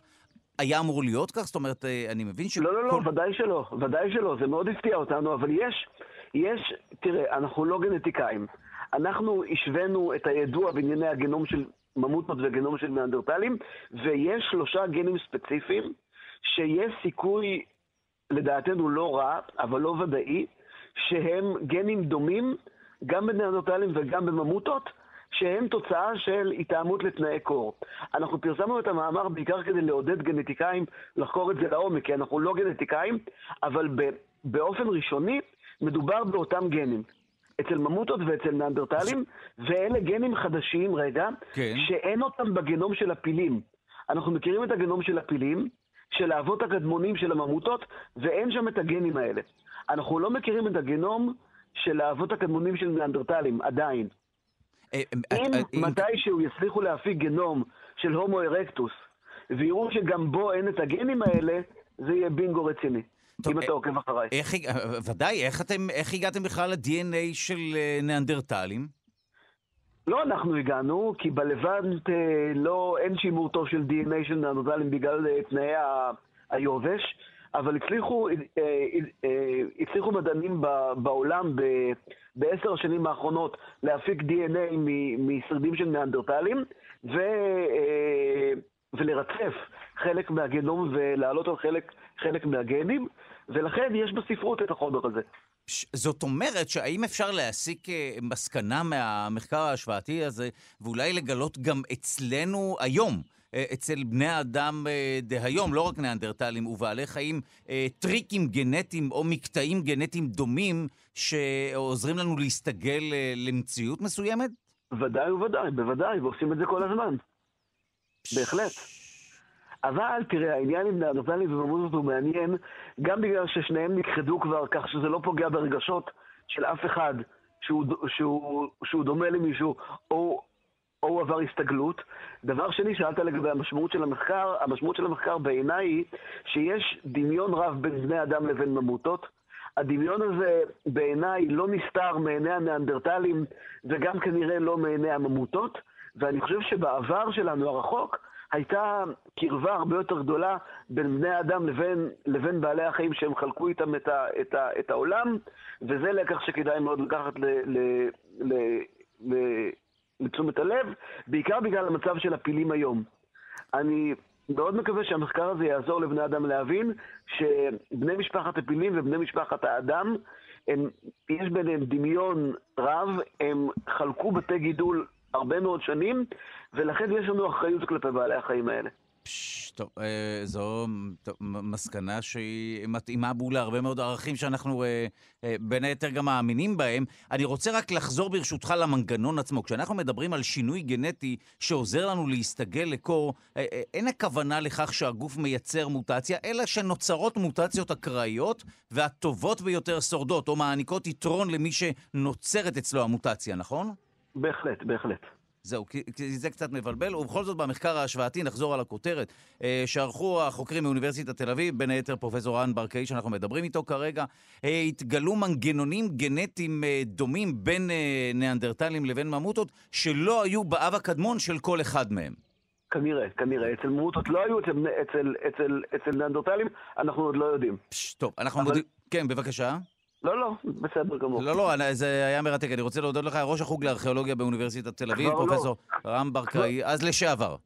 היה אמור להיות כך? זאת אומרת, אני מבין ש... לא, לא, לא, ודאי שלא, ודאי שלא, זה מאוד הפתיע אותנו, אבל יש, יש, תראה, אנחנו לא גנטיקאים. אנחנו השווינו את הידוע בענייני הגנום של ממוטות וגנום של ניאנדרטלים, ויש שלושה גנים ספציפיים שיש סיכוי, לדעתנו לא רע, אבל לא ודאי, שהם גנים דומים גם בניאנדרטלים וגם בממוטות, שהם תוצאה של התאמות לתנאי קור. אנחנו פרסמנו את המאמר בעיקר כדי לעודד גנטיקאים לחקור את זה לעומק, כי אנחנו לא גנטיקאים, אבל באופן ראשוני מדובר באותם גנים. אצל ממוטות ואצל ניאנדרטלים, ואלה גנים חדשים, רגע, כן. שאין אותם בגנום של הפילים. אנחנו מכירים את הגנום של הפילים, של האבות הקדמונים של הממוטות, ואין שם את הגנים האלה. אנחנו לא מכירים את הגנום של האבות הקדמונים של ניאנדרטלים, עדיין. אה, אה, אם אה, מתישהו יצליחו להפיק גנום של הומו ארקטוס, ויראו שגם בו אין את הגנים האלה, זה יהיה בינגו רציני. טוב, אם אתה עוקב אחריי. איך, ודאי, איך, אתם, איך הגעתם בכלל ל-DNA של ניאנדרטלים? לא אנחנו הגענו, כי בלבנט לא, אין שימור טוב של DNA של ניאנדרטלים בגלל תנאי היובש. אבל הצליחו, אה, אה, הצליחו מדענים בעולם בעשר השנים האחרונות להפיק DNA משרידים של ניאנדרטלים ו, אה, ולרצף חלק מהגנום ולהעלות על חלק, חלק מהגנים, ולכן יש בספרות את החומר הזה. זאת אומרת שהאם אפשר להסיק מסקנה מהמחקר ההשוואתי הזה, ואולי לגלות גם אצלנו היום, אצל בני האדם אה, דהיום, לא רק ניאנדרטלים ובעלי חיים, אה, טריקים גנטיים או מקטעים גנטיים דומים שעוזרים לנו להסתגל למציאות מסוימת? ודאי וודאי, בוודאי, ועושים את זה כל הזמן. בהחלט. אבל תראה, העניין עם ניאנדרטלים וממוזות הוא מעניין, גם בגלל ששניהם נכחדו כבר כך שזה לא פוגע ברגשות של אף אחד שהוא, שהוא, שהוא דומה למישהו, או או הוא עבר הסתגלות. דבר שני, שאלת לגבי המשמעות של המחקר, המשמעות של המחקר בעיניי היא שיש דמיון רב בין בני אדם לבין ממוטות. הדמיון הזה בעיניי לא נסתר מעיני הניאנדרטלים וגם כנראה לא מעיני הממוטות, ואני חושב שבעבר שלנו הרחוק הייתה קרבה הרבה יותר גדולה בין בני האדם לבין, לבין בעלי החיים שהם חלקו איתם את, ה, את, ה, את העולם, וזה לקח שכדאי מאוד לקחת ל, ל, ל, ל, לתשומת הלב, בעיקר בגלל המצב של הפילים היום. אני מאוד מקווה שהמחקר הזה יעזור לבני אדם להבין שבני משפחת הפילים ובני משפחת האדם, הם, יש ביניהם דמיון רב, הם חלקו בתי גידול הרבה מאוד שנים, ולכן יש לנו אחריות כלפי בעלי החיים האלה. טוב, אה, זו מסקנה שהיא מתאימה בול להרבה מאוד ערכים שאנחנו אה, אה, בין היתר גם מאמינים בהם. אני רוצה רק לחזור ברשותך למנגנון עצמו. כשאנחנו מדברים על שינוי גנטי שעוזר לנו להסתגל לקור, אין הכוונה לכך שהגוף מייצר מוטציה, אלא שנוצרות מוטציות אקראיות, והטובות ביותר שורדות, או מעניקות יתרון למי שנוצרת אצלו המוטציה, נכון? בהחלט, בהחלט. זהו, כי, זה קצת מבלבל, ובכל זאת במחקר ההשוואתי, נחזור על הכותרת, אה, שערכו החוקרים מאוניברסיטת תל אביב, בין היתר פרופסור רן ברקאי, שאנחנו מדברים איתו כרגע, אה, התגלו מנגנונים גנטיים אה, דומים בין ניאנדרטלים לבין ממוטות, שלא היו באב הקדמון של כל אחד מהם. כנראה, כנראה. אצל ממוטות לא היו, אצל, אצל, אצל, אצל ניאנדרטלים אנחנו עוד לא יודעים. פש, טוב, אנחנו אבל- מודים... כן, בבקשה. לא, לא, בסדר גמור. לא, לא, זה היה מרתק. אני רוצה להודות לך, ראש החוג לארכיאולוגיה באוניברסיטת תל אביב, לא. פרופסור רם ברקאי, אז לשעבר.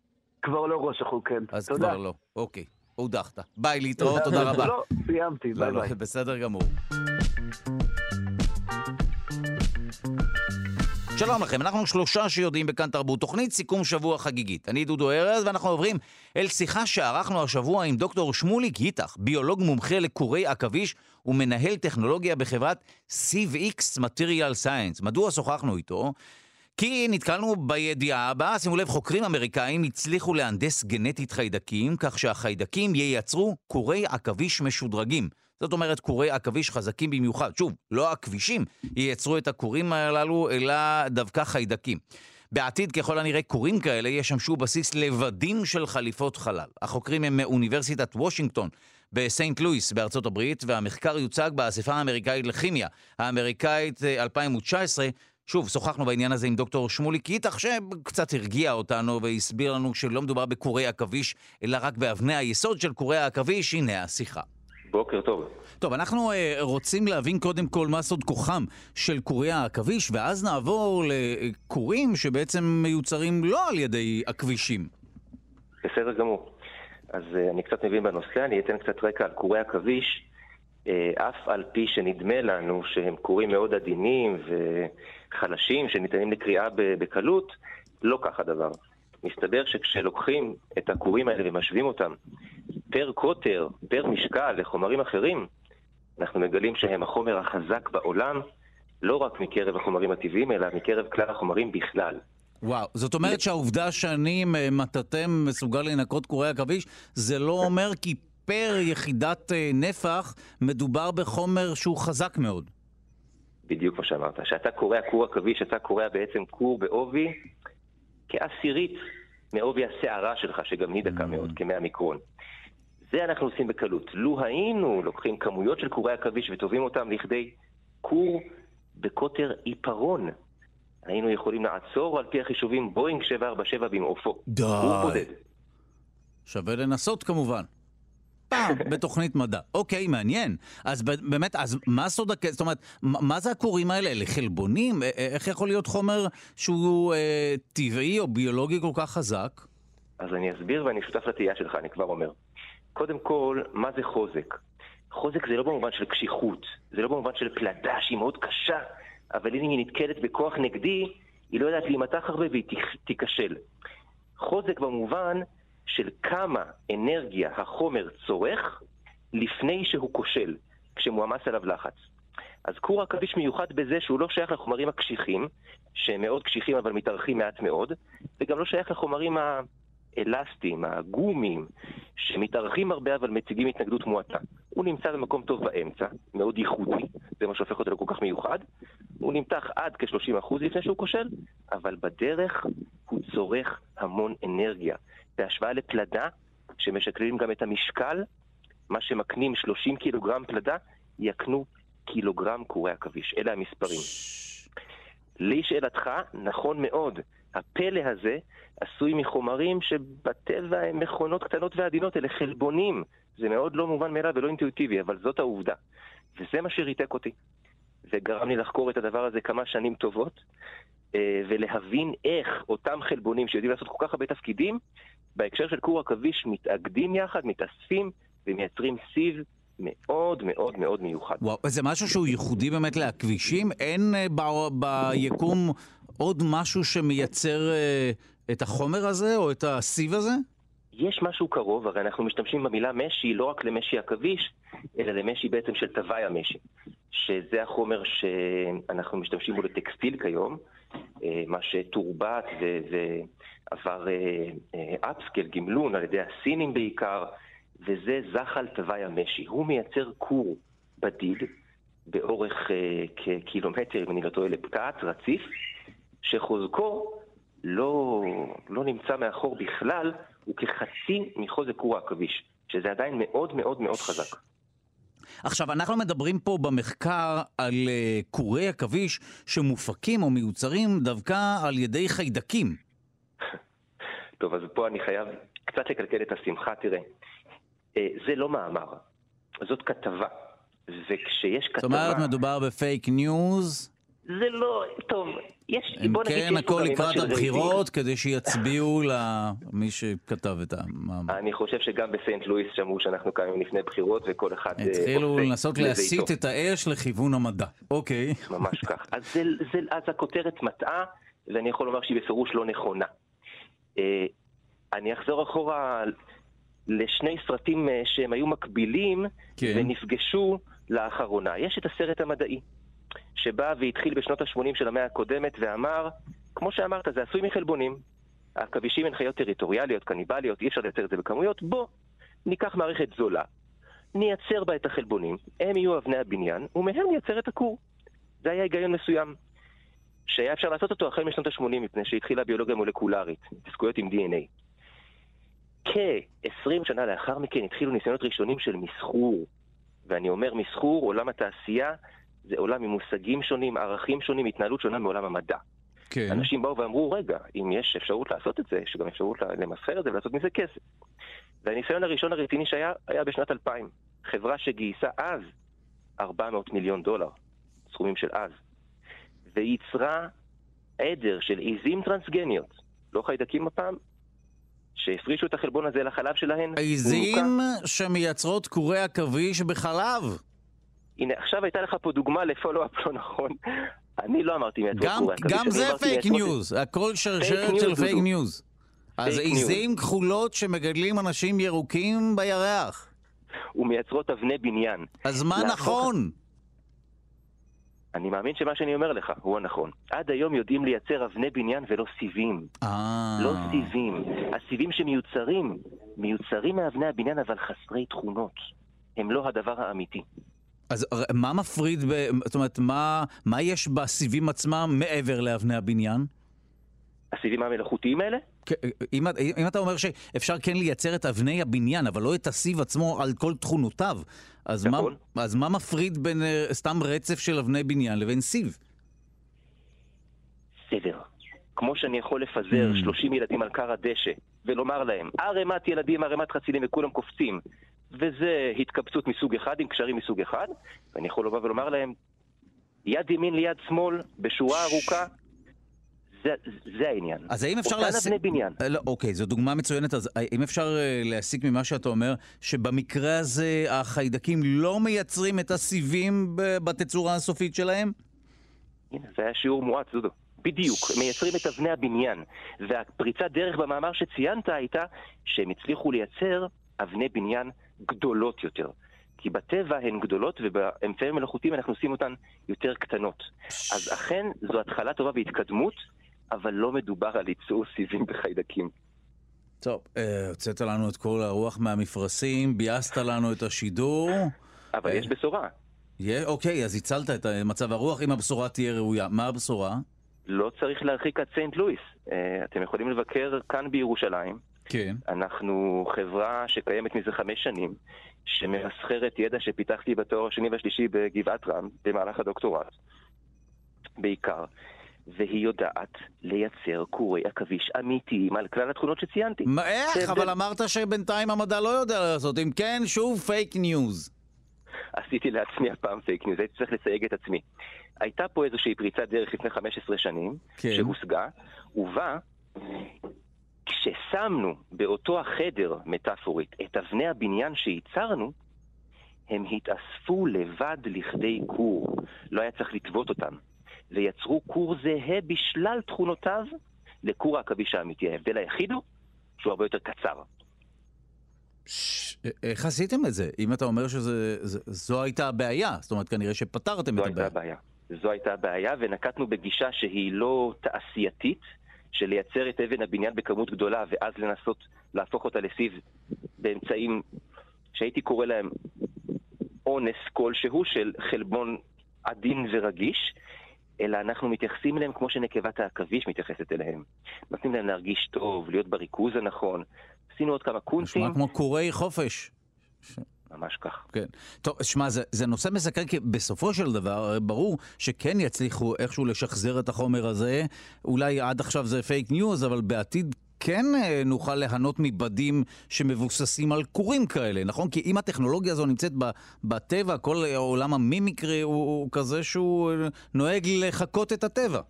כבר לא ראש החוג, כן. אז תודה. כבר לא. אוקיי, הודחת. ביי, להתראות, תודה רבה. לא, סיימתי, לא, ביי לא, ביי. בסדר גמור. שלום לכם, אנחנו שלושה שיודעים בכאן תרבות, תוכנית סיכום שבוע חגיגית. אני דודו ארז, ואנחנו עוברים אל שיחה שערכנו השבוע עם דוקטור שמוליק היטח, ביולוג מומחה לקורי עכביש ומנהל טכנולוגיה בחברת CVX Material Science. מדוע שוחחנו איתו? כי נתקלנו בידיעה הבאה, שימו לב, חוקרים אמריקאים הצליחו להנדס גנטית חיידקים, כך שהחיידקים ייצרו קורי עכביש משודרגים. זאת אומרת, קורי עכביש חזקים במיוחד. שוב, לא הכבישים ייצרו את הקורים הללו, אלא דווקא חיידקים. בעתיד, ככל הנראה, קורים כאלה ישמשו בסיס לבדים של חליפות חלל. החוקרים הם מאוניברסיטת וושינגטון בסנט לואיס בארצות הברית, והמחקר יוצג באספה האמריקאית לכימיה האמריקאית אה, 2019. שוב, שוחחנו בעניין הזה עם דוקטור שמוליק איתך, שקצת הרגיע אותנו והסביר לנו שלא מדובר בקורי עכביש, אלא רק באבני היסוד של קורי העכביש. הנה השיחה. בוקר טוב. טוב, אנחנו uh, רוצים להבין קודם כל מה סוד כוחם של קורי העכביש, ואז נעבור לקורים שבעצם מיוצרים לא על ידי עכבישים. בסדר גמור. אז uh, אני קצת מבין בנושא, אני אתן קצת רקע על קורי עכביש. Uh, אף על פי שנדמה לנו שהם קורים מאוד עדינים וחלשים, שניתנים לקריאה בקלות, לא כך הדבר. מסתבר שכשלוקחים את הכורים האלה ומשווים אותם פר קוטר, פר משקל לחומרים אחרים, אנחנו מגלים שהם החומר החזק בעולם, לא רק מקרב החומרים הטבעיים, אלא מקרב כלל החומרים בכלל. וואו, זאת אומרת שהעובדה שאני מטאטא מסוגל לנקות קורי עכביש, זה לא אומר כי פר יחידת אה, נפח מדובר בחומר שהוא חזק מאוד. בדיוק כמו שאמרת. כשאתה קורע כור עכביש, אתה קורע בעצם כור בעובי כעשירית מעובי השערה שלך, שגם היא דקה מאוד, כמאה מיקרון. זה אנחנו עושים בקלות. לו היינו לוקחים כמויות של קורי עכביש וטובים אותם לכדי כור בקוטר עיפרון, היינו יכולים לעצור על פי החישובים בואינג 747 במעופו. די. כור בודד. שווה לנסות כמובן. פעם, בתוכנית מדע. אוקיי, מעניין. אז באמת, אז מה סוד הכסף? זאת אומרת, מה זה הכורים האלה? אלה חלבונים? איך יכול להיות חומר שהוא אה, טבעי או ביולוגי כל כך חזק? אז אני אסביר ואני שותף לתהייה שלך, אני כבר אומר. קודם כל, מה זה חוזק? חוזק זה לא במובן של קשיחות, זה לא במובן של פלדה שהיא מאוד קשה, אבל אם היא נתקלת בכוח נגדי, היא לא יודעת להימתח הרבה והיא תיכ- תיכשל. חוזק במובן של כמה אנרגיה החומר צורך לפני שהוא כושל, כשמועמס עליו לחץ. אז כור עכביש מיוחד בזה שהוא לא שייך לחומרים הקשיחים, שהם מאוד קשיחים אבל מתארחים מעט מאוד, וגם לא שייך לחומרים האלסטיים, הגומיים, שמתארחים הרבה אבל מציגים התנגדות מועטה. הוא נמצא במקום טוב באמצע, מאוד ייחודי, זה מה שהופך אותו לכל כך מיוחד. הוא נמתח עד כ-30% לפני שהוא כושל, אבל בדרך הוא צורך המון אנרגיה. בהשוואה לפלדה, שמשקללים גם את המשקל, מה שמקנים 30 קילוגרם פלדה, יקנו קילוגרם קורי עכביש. אלה המספרים. לשאלתך, נכון מאוד הפלא הזה עשוי מחומרים שבטבע הם מכונות קטנות ועדינות, אלה חלבונים. זה מאוד לא מובן מאליו ולא אינטואיטיבי, אבל זאת העובדה. וזה מה שריתק אותי. זה גרם לי לחקור את הדבר הזה כמה שנים טובות, אה, ולהבין איך אותם חלבונים שיודעים לעשות כל כך הרבה תפקידים, בהקשר של כור עכביש מתאגדים יחד, מתאספים ומייצרים סיב מאוד מאוד מאוד מיוחד. וואו, זה משהו שהוא ייחודי באמת לכבישים? אין אה, ב- ביקום עוד משהו שמייצר אה, את החומר הזה או את הסיב הזה? יש משהו קרוב, הרי אנחנו משתמשים במילה משי לא רק למשי עכביש, אלא למשי בעצם של תוואי המשי, שזה החומר שאנחנו משתמשים בו לטקסטיל כיום, אה, מה שתורבת ועבר אפסקל, גמלון, על ידי הסינים בעיקר, וזה זחל תוואי המשי. הוא מייצר כור בדיד באורך אה, כקילומטר, אם אני לא טועה, לפקעת, רציף, שחוזקו לא, לא נמצא מאחור בכלל, הוא כחצי מחוזק כור העכביש, שזה עדיין מאוד מאוד מאוד חזק. עכשיו, אנחנו מדברים פה במחקר על uh, קורי עכביש שמופקים או מיוצרים דווקא על ידי חיידקים. טוב, אז פה אני חייב קצת לקלקל את השמחה, תראה. אה, זה לא מאמר, זאת כתבה. וכשיש כתבה... זאת אומרת, מדובר בפייק ניוז? זה לא, טוב, יש, בוא נגיד כן, הכל לקראת הבחירות, כדי שיצביעו למי שכתב את המאמר. אני חושב שגם בסיינט לואיס שמעו שאנחנו קיימים לפני בחירות, וכל אחד אה, התחילו לנסות להסיט את האש לכיוון המדע. אוקיי. ממש כך. אז, זה, זה, אז הכותרת מטעה, ואני יכול לומר שהיא בפירוש לא נכונה. אה, אני אחזור אחורה לשני סרטים אה, שהם היו מקבילים כן. ונפגשו לאחרונה. יש את הסרט המדעי, שבא והתחיל בשנות ה-80 של המאה הקודמת ואמר, כמו שאמרת, זה עשוי מחלבונים. עכבישים הן חיות טריטוריאליות, קניבליות, אי אפשר לייצר את זה בכמויות. בוא, ניקח מערכת זולה, נייצר בה את החלבונים, הם יהיו אבני הבניין, ומהם נייצר את הכור. זה היה היגיון מסוים. שהיה אפשר לעשות אותו החל משנות ה-80, מפני שהתחילה הביולוגיה המולקולרית, התעסקויות עם DNA. כ-20 שנה לאחר מכן התחילו ניסיונות ראשונים של מסחור. ואני אומר מסחור, עולם התעשייה, זה עולם עם מושגים שונים, ערכים שונים, התנהלות שונה מעולם המדע. כן. אנשים באו ואמרו, רגע, אם יש אפשרות לעשות את זה, יש גם אפשרות למסחר את זה ולעשות מזה כסף. והניסיון הראשון הרציני שהיה, היה בשנת 2000. חברה שגייסה אז 400 מיליון דולר, סכומים של אז, וייצרה עדר של עיזים טרנסגניות, לא חיידקים הפעם, שהפרישו את החלבון הזה לחלב שלהן. עיזים שמייצרות קורי עכביש בחלב. הנה, עכשיו הייתה לך פה דוגמה ל follow-up לא נכון. אני לא אמרתי קורי עכביש. גם זה פייק ניוז, הכל שרשרת של פייק ניוז. אז עיזים כחולות שמגדלים אנשים ירוקים בירח. ומייצרות אבני בניין. אז מה נכון? אני מאמין שמה שאני אומר לך הוא הנכון. עד היום יודעים לייצר אבני בניין ולא סיבים. אה... לא סיבים. הסיבים שמיוצרים, מיוצרים מאבני הבניין אבל חסרי תכונות. הם לא הדבר האמיתי. אז מה מפריד, ב... זאת אומרת, מה, מה יש בסיבים עצמם מעבר לאבני הבניין? הסיבים המלאכותיים האלה? אם, אם אתה אומר שאפשר כן לייצר את אבני הבניין, אבל לא את הסיב עצמו על כל תכונותיו, אז, מה, נכון. אז מה מפריד בין uh, סתם רצף של אבני בניין לבין סיב? סדר. כמו שאני יכול לפזר mm. 30 ילדים על כר הדשא ולומר להם, ערימת ילדים, ערימת חצילים וכולם קופצים, וזה התקבצות מסוג אחד עם קשרים מסוג אחד, ואני יכול לבוא ולומר להם, יד ימין ליד שמאל, בשורה ארוכה, זה, זה העניין. אז האם אפשר להסיק... אותן אבני בניין. לא, אוקיי, זו דוגמה מצוינת. אז האם אפשר אה, להסיק ממה שאתה אומר, שבמקרה הזה החיידקים לא מייצרים את הסיבים בתצורה הסופית שלהם? הנה, זה היה שיעור מועט, דודו. בדיוק, מייצרים את אבני הבניין. והפריצת דרך במאמר שציינת הייתה שהם הצליחו לייצר אבני בניין גדולות יותר. כי בטבע הן גדולות ובאמצעים מלאכותיים אנחנו עושים אותן יותר קטנות. אז אכן זו התחלה טובה והתקדמות, אבל לא מדובר על ייצור סיבים בחיידקים. טוב, אה, הוצאת לנו את כל הרוח מהמפרשים, ביאסת לנו את השידור. אבל יש בשורה. אוקיי, אז הצלת את מצב הרוח, אם הבשורה תהיה ראויה. מה הבשורה? לא צריך להרחיק עד סיינט לואיס. אה, אתם יכולים לבקר כאן בירושלים. כן. אנחנו חברה שקיימת מזה חמש שנים, שממסחרת ידע שפיתחתי בתואר השני והשלישי בגבעת רם, במהלך הדוקטורט, בעיקר. והיא יודעת לייצר קורי עכביש אמיתיים על כלל התכונות שציינתי. מה, איך? אבל אמרת שבינתיים המדע לא יודע לעשות. אם כן, שוב פייק ניוז. עשיתי לעצמי הפעם פייק ניוז, הייתי צריך לסייג את עצמי. הייתה פה איזושהי פריצת דרך לפני 15 שנים, כן. שהושגה, ובה כששמנו באותו החדר, מטאפורית, את אבני הבניין שייצרנו, הם התאספו לבד לכדי כור. לא היה צריך לטוות אותם. ויצרו כור זהה בשלל תכונותיו לכור העכביש האמיתי. ההבדל היחיד הוא שהוא הרבה יותר קצר. איך עשיתם את זה? אם אתה אומר שזו הייתה הבעיה, זאת אומרת, כנראה שפתרתם את הבעיה. זו הייתה הבעיה. זו הייתה הבעיה, ונקטנו בגישה שהיא לא תעשייתית, של לייצר את אבן הבניין בכמות גדולה, ואז לנסות להפוך אותה לסיב באמצעים שהייתי קורא להם אונס כלשהו של חלבון עדין ורגיש, אלא אנחנו מתייחסים אליהם כמו שנקבת העכביש מתייחסת אליהם. נותנים להם להרגיש טוב, להיות בריכוז הנכון. עשינו עוד כמה קונצים. נשמע כמו קורי חופש. ממש כך. כן. טוב, שמע, זה, זה נושא מסקרן, כי בסופו של דבר, ברור שכן יצליחו איכשהו לשחזר את החומר הזה. אולי עד עכשיו זה פייק ניוז, אבל בעתיד כן אה, נוכל ליהנות מבדים שמבוססים על קורים כאלה, נכון? כי אם הטכנולוגיה הזו נמצאת בטבע, כל עולם ה mimicry הוא, הוא כזה שהוא אה, נוהג לחקות את הטבע.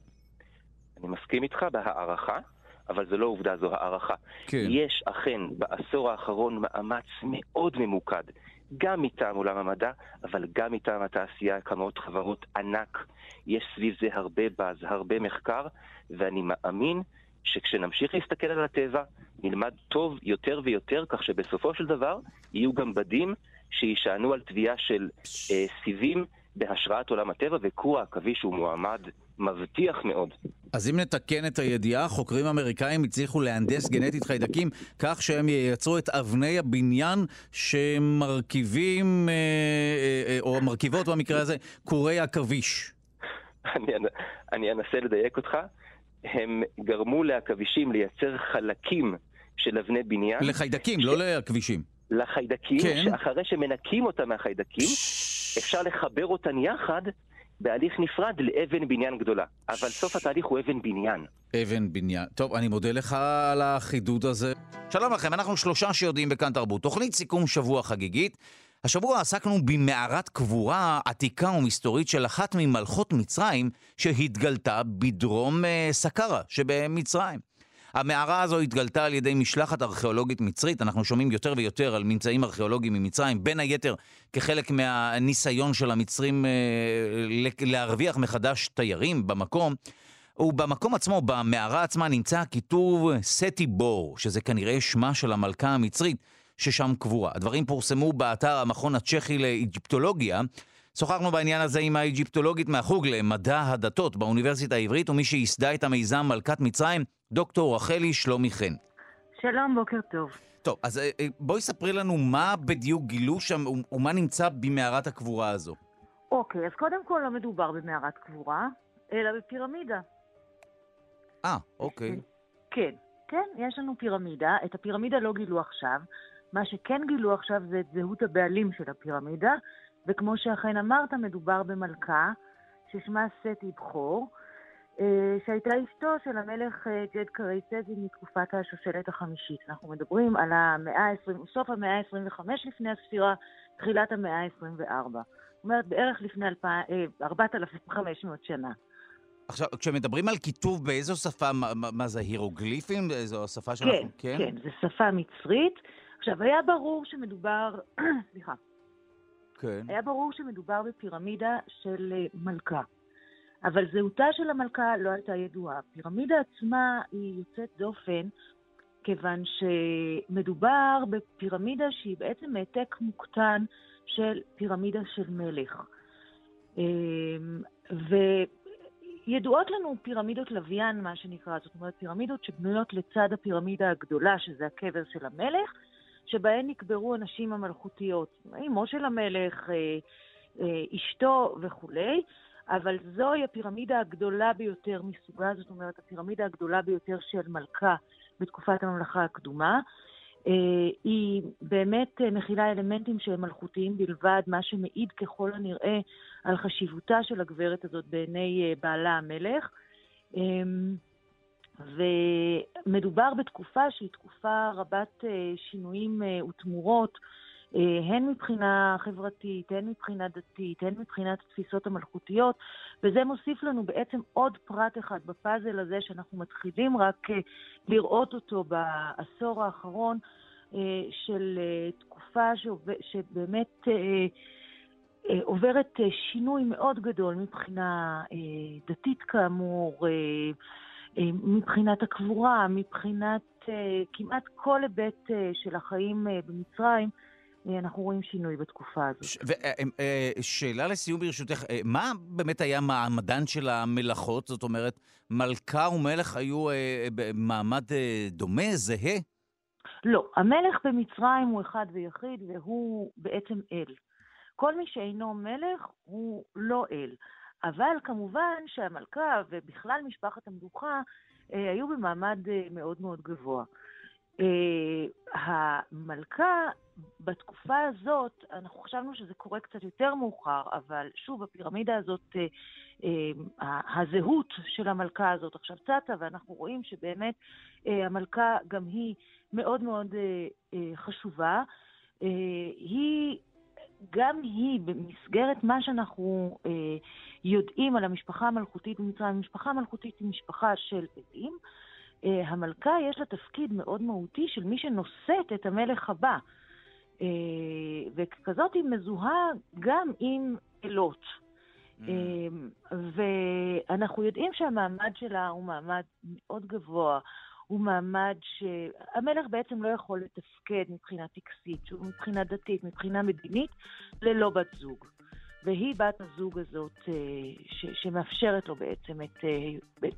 אני מסכים איתך בהערכה. אבל זו לא עובדה, זו הערכה. כן. יש אכן בעשור האחרון מאמץ מאוד ממוקד, גם מטעם עולם המדע, אבל גם מטעם התעשייה, קמות חברות ענק. יש סביב זה הרבה באז, הרבה מחקר, ואני מאמין שכשנמשיך להסתכל על הטבע, נלמד טוב יותר ויותר, כך שבסופו של דבר יהיו גם בדים שיישענו על תביעה של אה, סיבים בהשראת עולם הטבע, וקרוע העכביש הוא מועמד מבטיח מאוד. אז אם נתקן את הידיעה, חוקרים אמריקאים הצליחו להנדס גנטית חיידקים כך שהם ייצרו את אבני הבניין שמרכיבים, אה, אה, או מרכיבות במקרה הזה, קורי עכביש. אני, אני אנסה לדייק אותך. הם גרמו לעכבישים לייצר חלקים של אבני בניין. לחיידקים, ש... לא לעכבישים. לחיידקים, כן. שאחרי שמנקים אותם מהחיידקים, אפשר לחבר אותן יחד בהליך נפרד לאבן בניין גדולה. אבל סוף התהליך הוא אבן בניין. אבן בניין. טוב, אני מודה לך על החידוד הזה. שלום לכם, אנחנו שלושה שיודעים בכאן תרבות. תוכנית סיכום שבוע חגיגית. השבוע עסקנו במערת קבורה עתיקה ומסתורית של אחת ממלכות מצרים שהתגלתה בדרום אה, סקרה שבמצרים. המערה הזו התגלתה על ידי משלחת ארכיאולוגית מצרית, אנחנו שומעים יותר ויותר על ממצאים ארכיאולוגיים ממצרים, בין היתר כחלק מהניסיון של המצרים אה, להרוויח מחדש תיירים במקום. ובמקום עצמו, במערה עצמה, נמצא הכיתוב סטי בור, שזה כנראה שמה של המלכה המצרית ששם קבורה. הדברים פורסמו באתר המכון הצ'כי לאיג'יפטולוגיה. שוחחנו בעניין הזה עם האיג'יפטולוגית מהחוג למדע הדתות באוניברסיטה העברית, ומי שייסדה את המיזם מלכת מצרים, דוקטור רחלי שלומי חן. שלום, בוקר טוב. טוב, אז אה, אה, בואי ספרי לנו מה בדיוק גילו שם ומה נמצא במערת הקבורה הזו. אוקיי, אז קודם כל לא מדובר במערת קבורה, אלא בפירמידה. אה, אוקיי. כן, כן, יש לנו פירמידה. את הפירמידה לא גילו עכשיו. מה שכן גילו עכשיו זה את זהות הבעלים של הפירמידה, וכמו שאכן אמרת, מדובר במלכה ששמה סטי בכור, שהייתה אשתו של המלך אה, ג'ד קרייצזי מתקופת השושלת החמישית. אנחנו מדברים על המאה ה-20, סוף המאה ה-25 לפני הספירה, תחילת המאה ה-24. זאת אומרת, בערך לפני 4,500 אה, שנה. עכשיו, כשמדברים על כיתוב באיזו שפה, מה, מה זה, הירוגליפים? זו השפה שאנחנו... כן, כן, כן, זו שפה מצרית. עכשיו, היה ברור שמדובר, סליחה, כן. היה ברור שמדובר בפירמידה של מלכה. אבל זהותה של המלכה לא הייתה ידועה. הפירמידה עצמה היא יוצאת דופן, כיוון שמדובר בפירמידה שהיא בעצם העתק מוקטן של פירמידה של מלך. אמ, וידועות לנו פירמידות לוויין, מה שנקרא, זאת אומרת פירמידות שבנויות לצד הפירמידה הגדולה, שזה הקבר של המלך, שבהן נקברו הנשים המלכותיות, אמו של המלך, אה, אה, אשתו וכולי. אבל זוהי הפירמידה הגדולה ביותר מסוגה, זאת אומרת, הפירמידה הגדולה ביותר של מלכה בתקופת הממלכה הקדומה. אה, היא באמת מכילה אלמנטים שהם מלכותיים בלבד, מה שמעיד ככל הנראה על חשיבותה של הגברת הזאת בעיני אה, בעלה המלך. אמ, ומדובר בתקופה שהיא תקופה רבת שינויים ותמורות. הן מבחינה חברתית, הן מבחינה דתית, הן מבחינת התפיסות המלכותיות, וזה מוסיף לנו בעצם עוד פרט אחד בפאזל הזה שאנחנו מתחילים רק לראות אותו בעשור האחרון, של תקופה שבאמת עוברת שינוי מאוד גדול מבחינה דתית כאמור, מבחינת הקבורה, מבחינת כמעט כל היבט של החיים במצרים. אנחנו רואים שינוי בתקופה הזאת. ש- ושאלה לסיום ברשותך, מה באמת היה מעמדן של המלאכות? זאת אומרת, מלכה ומלך היו במעמד דומה, זהה? לא, המלך במצרים הוא אחד ויחיד והוא בעצם אל. כל מי שאינו מלך הוא לא אל. אבל כמובן שהמלכה ובכלל משפחת המלוכה היו במעמד מאוד מאוד גבוה. המלכה בתקופה הזאת, אנחנו חשבנו שזה קורה קצת יותר מאוחר, אבל שוב, הפירמידה הזאת, הזהות של המלכה הזאת עכשיו צצה, ואנחנו רואים שבאמת המלכה גם היא מאוד מאוד חשובה. היא, גם היא, במסגרת מה שאנחנו יודעים על המשפחה המלכותית במצרים, המשפחה המלכותית היא משפחה של עדים. המלכה יש לה תפקיד מאוד מהותי של מי שנושאת את המלך הבא. וככזאת היא מזוהה גם עם אלות. Mm. ואנחנו יודעים שהמעמד שלה הוא מעמד מאוד גבוה. הוא מעמד שהמלך בעצם לא יכול לתפקד מבחינה טקסית, מבחינה דתית, מבחינה מדינית, ללא בת זוג. והיא בת הזוג הזאת ש- שמאפשרת לו בעצם את, את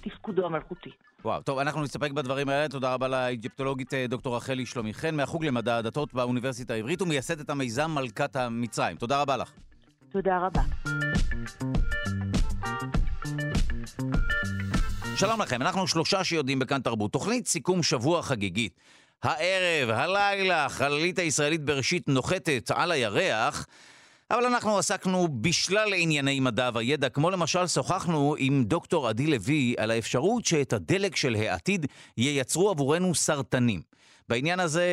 תפקודו המלכותי. וואו, טוב, אנחנו נסתפק בדברים האלה. תודה רבה לאיג'פטולוגית דוקטור רחלי שלומי חן, מהחוג למדע הדתות באוניברסיטה העברית ומייסדת המיזם מלכת המצרים. תודה רבה לך. תודה רבה. שלום לכם, אנחנו שלושה שיודעים בכאן תרבות. תוכנית סיכום שבוע חגיגית. הערב, הלילה, החללית הישראלית בראשית נוחתת על הירח. אבל אנחנו עסקנו בשלל ענייני מדע וידע, כמו למשל שוחחנו עם דוקטור עדי לוי על האפשרות שאת הדלק של העתיד ייצרו עבורנו סרטנים. בעניין הזה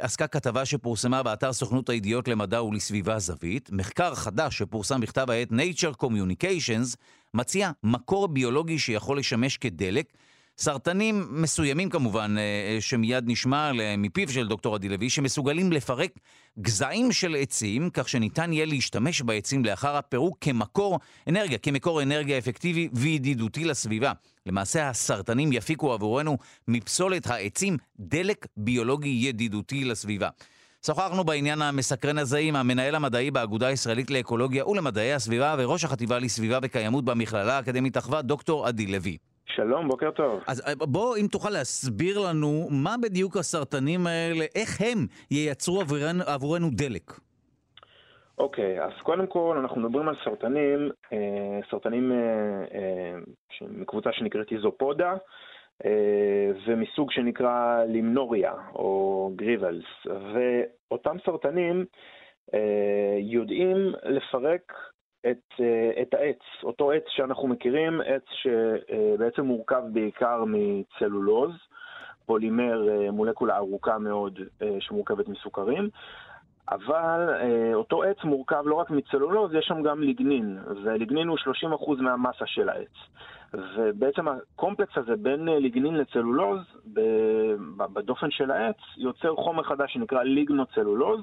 עסקה כתבה שפורסמה באתר סוכנות הידיעות למדע ולסביבה זווית. מחקר חדש שפורסם בכתב העת Nature Communications מציע מקור ביולוגי שיכול לשמש כדלק. סרטנים מסוימים כמובן, שמיד נשמע מפיו של דוקטור עדי לוי, שמסוגלים לפרק גזעים של עצים, כך שניתן יהיה להשתמש בעצים לאחר הפירוק כמקור אנרגיה, כמקור אנרגיה אפקטיבי וידידותי לסביבה. למעשה הסרטנים יפיקו עבורנו מפסולת העצים דלק ביולוגי ידידותי לסביבה. שוחחנו בעניין המסקרן הזה עם המנהל המדעי באגודה הישראלית לאקולוגיה ולמדעי הסביבה וראש החטיבה לסביבה וקיימות במכללה האקדמית אחווה, דוקטור עדי לוי. שלום, בוקר טוב. אז בוא, אם תוכל להסביר לנו מה בדיוק הסרטנים האלה, איך הם ייצרו עבורנו, עבורנו דלק. אוקיי, אז קודם כל אנחנו מדברים על סרטנים, אה, סרטנים אה, אה, מקבוצה שנקראת איזופודה, אה, ומסוג שנקרא לימנוריה או גריבלס, ואותם סרטנים אה, יודעים לפרק את, את העץ, אותו עץ שאנחנו מכירים, עץ שבעצם מורכב בעיקר מצלולוז, פולימר, מולקולה ארוכה מאוד שמורכבת מסוכרים, אבל אותו עץ מורכב לא רק מצלולוז, יש שם גם ליגנין, וליגנין הוא 30% מהמסה של העץ. ובעצם הקומפלקס הזה בין ליגנין לצלולוז, בדופן של העץ, יוצר חומר חדש שנקרא ליגנוצלולוז,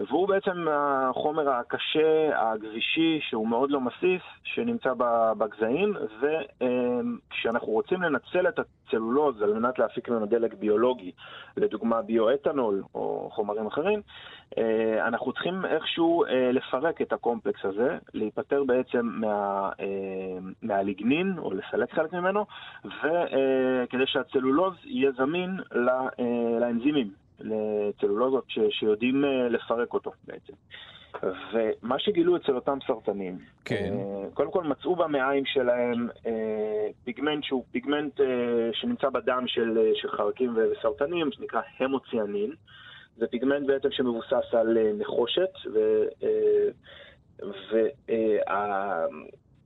והוא בעצם החומר הקשה, הגבישי, שהוא מאוד לא מסיס, שנמצא בגזעים, וכשאנחנו רוצים לנצל את הצלולוז על מנת להפיק ממנו דלק ביולוגי, לדוגמה ביואתנול או חומרים אחרים, אנחנו צריכים איכשהו לפרק את הקומפלקס הזה, להיפטר בעצם מה, מהליגנין, או לסלק חלק ממנו, וכדי שהצלולוז יהיה זמין לאנזימים. לצלולאזות ש, שיודעים לפרק אותו בעצם. ומה שגילו אצל אותם סרטנים, כן. קודם כל מצאו במעיים שלהם פיגמנט שהוא פיגמנט שנמצא בדם של, של חרקים וסרטנים, שנקרא המוציאנין. זה פיגמנט בעצם שמבוסס על נחושת,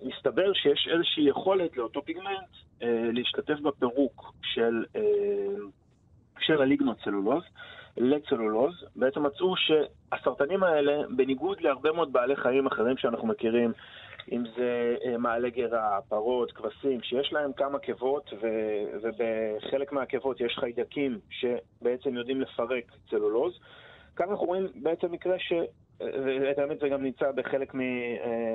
מסתבר שיש איזושהי יכולת לאותו פיגמנט אה, להשתתף בפירוק של, אה, של הליגנוצלולוז לצלולוז. בעצם מצאו שהסרטנים האלה, בניגוד להרבה מאוד בעלי חיים אחרים שאנחנו מכירים, אם זה אה, מעלה גרה, פרות, כבשים, שיש להם כמה קיבות, ו- ובחלק מהקיבות יש חיידקים שבעצם יודעים לפרק צלולוז. כאן אנחנו רואים בעצם מקרה ש... ואת האמת זה גם נמצא בחלק אה,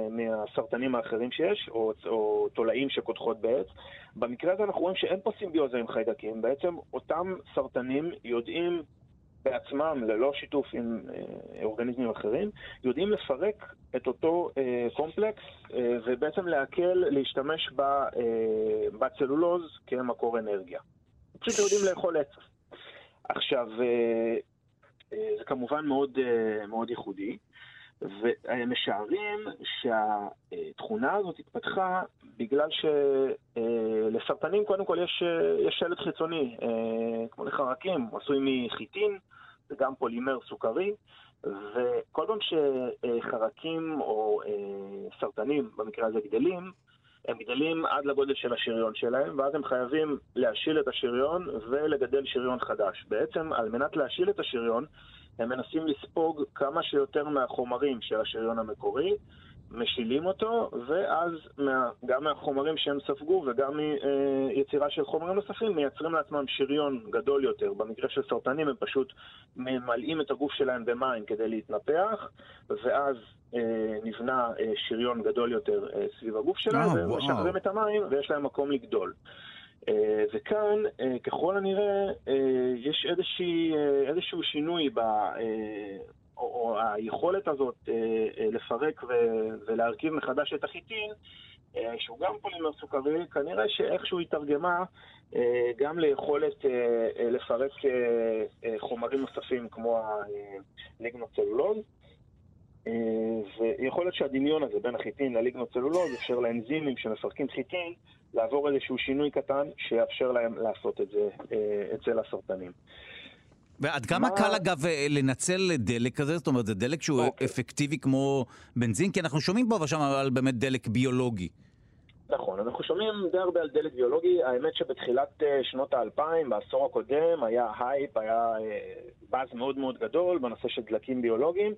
מהסרטנים האחרים שיש, או, או תולעים שקודחות בעץ. במקרה הזה אנחנו רואים שאין פה סימביוזה עם חיידקים, בעצם אותם סרטנים יודעים בעצמם, ללא שיתוף עם אה, אורגניזמים אחרים, יודעים לפרק את אותו אה, קומפלקס אה, ובעצם להקל להשתמש ב, אה, בצלולוז כמקור אנרגיה. פשוט יודעים לאכול עץ. עכשיו, אה, כמובן מאוד, אה, מאוד ייחודי, ומשערים שהתכונה הזאת התפתחה בגלל שלסרטנים קודם כל יש, יש שלט חיצוני, כמו לחרקים, עשוי מחיטין, זה גם פולימר סוכרי, וכל פעם שחרקים או סרטנים, במקרה הזה גדלים, הם גדלים עד לגודל של השריון שלהם, ואז הם חייבים להשיל את השריון ולגדל שריון חדש. בעצם, על מנת להשיל את השריון, הם מנסים לספוג כמה שיותר מהחומרים של השריון המקורי, משילים אותו, ואז מה, גם מהחומרים שהם ספגו וגם מיצירה של חומרים נוספים מייצרים לעצמם שריון גדול יותר. במקרה של סרטנים הם פשוט ממלאים את הגוף שלהם במים כדי להתנפח, ואז אה, נבנה אה, שריון גדול יותר אה, סביב הגוף שלהם, והם משחררים את המים ויש להם מקום לגדול. אה, וכאן, אה, ככל הנראה, אה, יש איזושהי, איזשהו שינוי ב... או, היכולת הזאת לפרק ולהרכיב מחדש את החיטין, שהוא גם פולימר סוכרי, כנראה שאיכשהו התרגמה גם ליכולת לפרק חומרים נוספים כמו הליגנוצלולוז. ויכול להיות שהדמיון הזה בין החיטין לליגנוצלולוז אפשר לאנזימים שמפרקים חיטין לעבור איזשהו שינוי קטן שיאפשר להם לעשות את זה אה, אצל הסרטנים. ועד כמה מה... קל אגב אה, לנצל דלק כזה? זאת אומרת, זה דלק שהוא אוקיי. אפקטיבי כמו בנזין? כי אנחנו שומעים פה ושם על באמת דלק ביולוגי. נכון, אנחנו שומעים די הרבה על דלק ביולוגי. האמת שבתחילת אה, שנות האלפיים, בעשור הקודם, היה הייפ, היה באז מאוד מאוד גדול בנושא של דלקים ביולוגיים.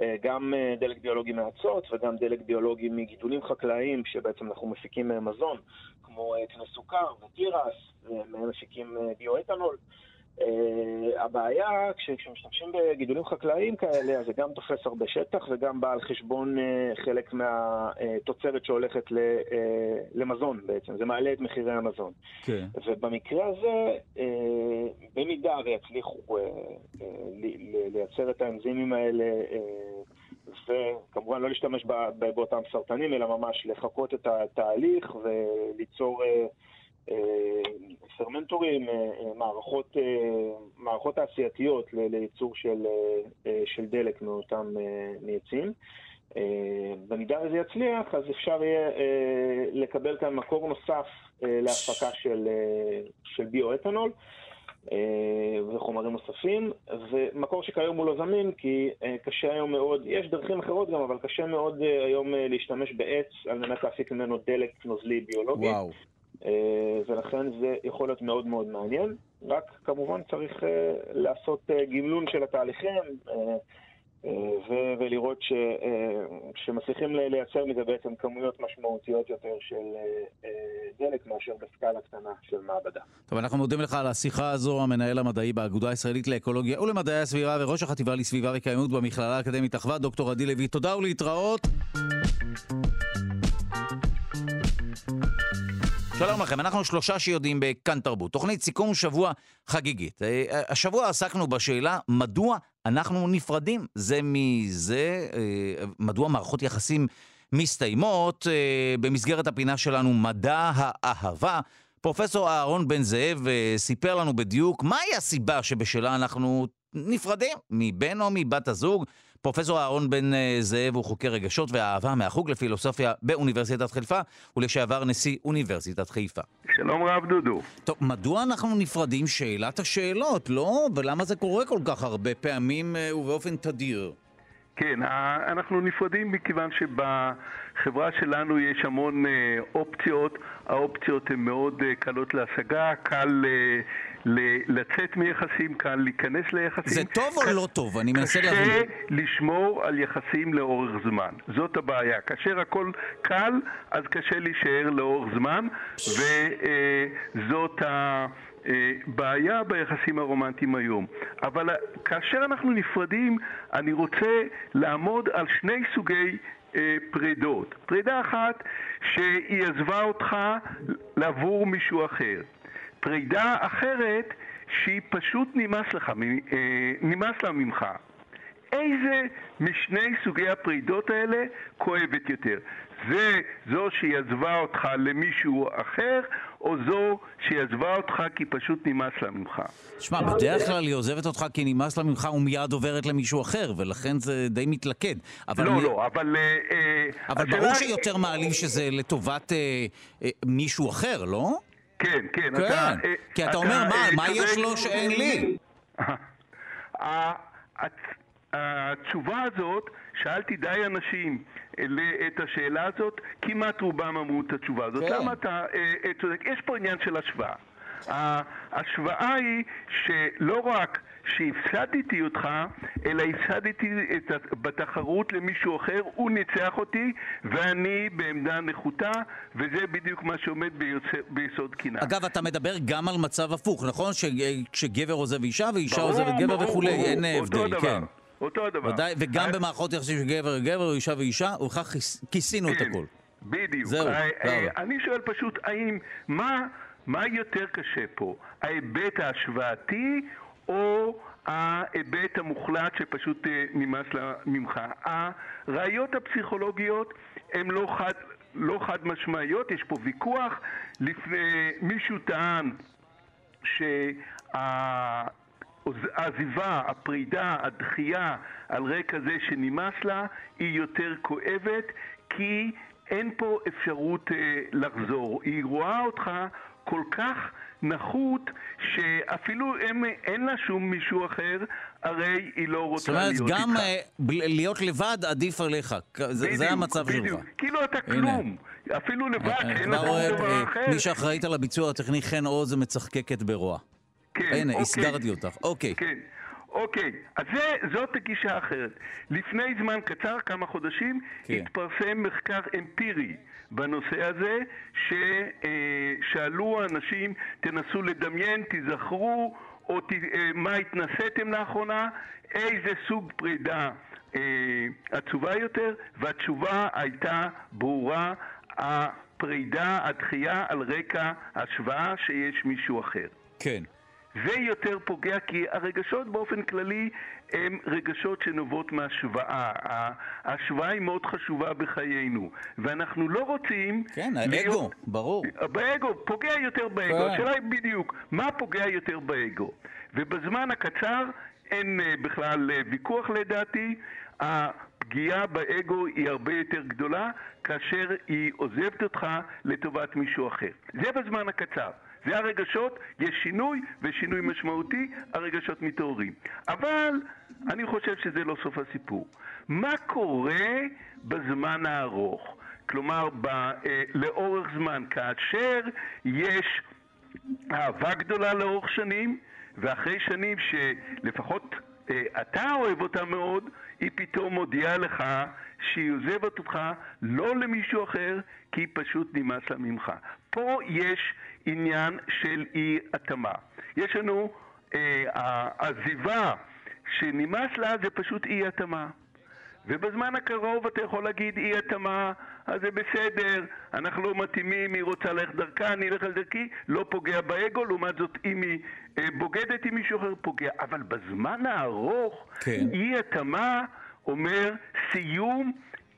אה, גם אה, דלק ביולוגי מאצות וגם דלק ביולוגי מגידולים חקלאיים שבעצם אנחנו מפיקים מהם מזון, כמו קנה אה, סוכר ותירס, ומהם מפיקים ביואתנול. Uh, הבעיה, כש, כשמשתמשים בגידולים חקלאיים כאלה, אז זה גם תופס הרבה שטח וגם בא על חשבון uh, חלק מהתוצרת שהולכת uh, למזון בעצם, זה מעלה את מחירי המזון. כן. ובמקרה הזה, במידה ויצליחו לייצר את האנזימים האלה, וכמובן לא להשתמש באותם סרטנים, אלא ממש לחקות את התהליך וליצור... Uh, פרמנטורים, אה, אה, מערכות, אה, מערכות תעשייתיות לייצור של, של דלק מאותם מעצים. במידה וזה יצליח, אז אפשר יהיה לקבל כאן מקור נוסף להפקה של, של ביואתנול וחומרים נוספים, ומקור שכיום הוא לא זמין, כי קשה היום מאוד, יש דרכים אחרות גם, אבל קשה מאוד היום להשתמש בעץ על מנת להפיק ממנו דלק נוזלי ביולוגי. וואו. אה, ולכן זה יכול להיות מאוד מאוד מעניין. רק כמובן צריך אה, לעשות אה, גמלון של התהליכים ולראות ש- שמצליחים לייצר מזה בעצם כמויות משמעותיות יותר של דלק מאשר בסקאלה קטנה של מעבדה. טוב, אנחנו מודים לך על השיחה הזו, המנהל המדעי באגודה הישראלית לאקולוגיה ולמדעי הסביבה וראש החטיבה לסביבה וקיימות במכללה האקדמית אחווה, דוקטור עדי לוי. תודה ולהתראות. שלום לכם, אנחנו שלושה שיודעים בכאן תרבות. תוכנית סיכום שבוע חגיגית. אה, השבוע עסקנו בשאלה מדוע אנחנו נפרדים זה מזה, אה, מדוע מערכות יחסים מסתיימות. אה, במסגרת הפינה שלנו מדע האהבה. פרופסור אהרון בן זאב סיפר לנו בדיוק מהי הסיבה שבשלה אנחנו נפרדים מבן או מבת הזוג. פרופסור אהרון בן אה, זאב הוא חוקר רגשות ואהבה מהחוג לפילוסופיה באוניברסיטת חיפה, ולשעבר נשיא אוניברסיטת חיפה. שלום רב דודו. טוב, מדוע אנחנו נפרדים? שאלת השאלות, לא? ולמה זה קורה כל כך הרבה פעמים אה, ובאופן תדיר? כן, ה- אנחנו נפרדים מכיוון שבחברה שלנו יש המון אה, אופציות, האופציות הן מאוד אה, קלות להשגה, קל אה, לצאת מיחסים, קל להיכנס ליחסים. זה טוב או לא טוב? אני מנסה להבין. קשה לשמור על יחסים לאורך זמן, זאת הבעיה. כאשר הכל קל, אז קשה להישאר לאורך זמן, וזאת הבעיה ביחסים הרומנטיים היום. אבל כאשר אנחנו נפרדים, אני רוצה לעמוד על שני סוגי אה, פרידות. פרידה אחת שהיא עזבה אותך לעבור מישהו אחר. פרידה אחרת שהיא פשוט נמאס, לך, אה, נמאס לה ממך. איזה משני סוגי הפרידות האלה כואבת יותר? זה זו שהיא עזבה אותך למישהו אחר, או זו שהיא עזבה אותך כי פשוט נמאס לה ממך? שמע, בדרך כלל היא עוזבת אותך כי נמאס לה ממך ומיד עוברת למישהו אחר, ולכן זה די מתלכד. אבל לא, אני- לא, אבל... אה, אה, אבל השאלה- ברור שיותר מעליב שזה לטובת אה, אה, מישהו אחר, לא? כן, כן. כן, אתה, אה, כי אתה אומר, מה, אה, מה יש. לו שאין לי? התשובה הזאת, שאלתי די אנשים אה, את השאלה הזאת, כמעט רובם אמרו את התשובה הזאת. כן. למה אתה צודק? יש פה עניין של השוואה. ההשוואה היא שלא רק שהפסדתי אותך, אלא הפסדתי את, בתחרות למישהו אחר, הוא ניצח אותי, ואני בעמדה נחותה, וזה בדיוק מה שעומד ביוצא- ביסוד קנאה. אגב, אתה מדבר גם על מצב הפוך, נכון? שגבר עוזב אישה ואישה ברור, עוזבת גבר ברור, וכולי, ברור. אין הבדל, דבר. כן. אותו הדבר. ודאי, וגם במערכות יחסים של גבר לגבר אישה ואישה, ובכך כיס- כיסינו את כן. הכל. בדיוק. זהו, אה, אה, תודה. אני שואל פשוט, האם, מה, מה יותר קשה פה? ההיבט ההשוואתי או ההיבט המוחלט שפשוט אה, נמאס ממך? הראיות הפסיכולוגיות הן לא חד... לא חד משמעיות, יש פה ויכוח. לפני, מישהו טען שהעזיבה, הפרידה, הדחייה על רקע זה שנמאס לה היא יותר כואבת כי אין פה אפשרות אה, לחזור. היא רואה אותך כל כך נחות שאפילו אין, אין לה שום מישהו אחר, הרי היא לא רוצה זאת אומרת, להיות גם איתך. אה, ב- להיות לבד עדיף עליך. זה- זה בדיוק, המצב בדיוק. שלך. כאילו אתה הנה. כלום. אפילו לבד, אני שאין כבר לך שום דבר אה, אחר. מי שאחראית על הביצוע הטכני חן עוז מצחקקת ברוע. כן, הנה, אוקיי. הסגרתי אותך. אוקיי. כן. אוקיי, אז זה, זאת הגישה האחרת. לפני זמן קצר, כמה חודשים, כן. התפרסם מחקר אמפירי בנושא הזה, ששאלו אנשים, תנסו לדמיין, תיזכרו, או ת, אה, מה התנסיתם לאחרונה, איזה סוג פרידה אה, עצובה יותר, והתשובה הייתה ברורה, הפרידה, הדחייה על רקע השוואה שיש מישהו אחר. כן. זה יותר פוגע כי הרגשות באופן כללי הם רגשות שנובעות מהשוואה. ההשוואה היא מאוד חשובה בחיינו, ואנחנו לא רוצים... כן, להיות- האגו, ברור. באגו, פוגע יותר באגו. כן. השאלה היא בדיוק, מה פוגע יותר באגו? ובזמן הקצר אין אה, בכלל אה, ויכוח לדעתי. הפגיעה באגו היא הרבה יותר גדולה כאשר היא עוזבת אותך לטובת מישהו אחר. זה בזמן הקצר. זה הרגשות, יש שינוי, ושינוי משמעותי, הרגשות מתעוררים. אבל אני חושב שזה לא סוף הסיפור. מה קורה בזמן הארוך? כלומר, ב, אה, לאורך זמן, כאשר יש אהבה גדולה לאורך שנים, ואחרי שנים שלפחות אה, אתה אוהב אותה מאוד, היא פתאום מודיעה לך שהיא עוזבת אותך לא למישהו אחר, כי היא פשוט נמאס לה ממך. פה יש עניין של אי התאמה. יש לנו אה, העזיבה שנמאס לה זה פשוט אי התאמה. ובזמן הקרוב אתה יכול להגיד אי התאמה, אז זה בסדר, אנחנו לא מתאימים, היא רוצה ללכת דרכה, אני אלך על דרכי, לא פוגע באגו, לעומת זאת אם היא אה, בוגדת עם מישהו אחר פוגע. אבל בזמן הארוך, כן. אי התאמה אומר סיום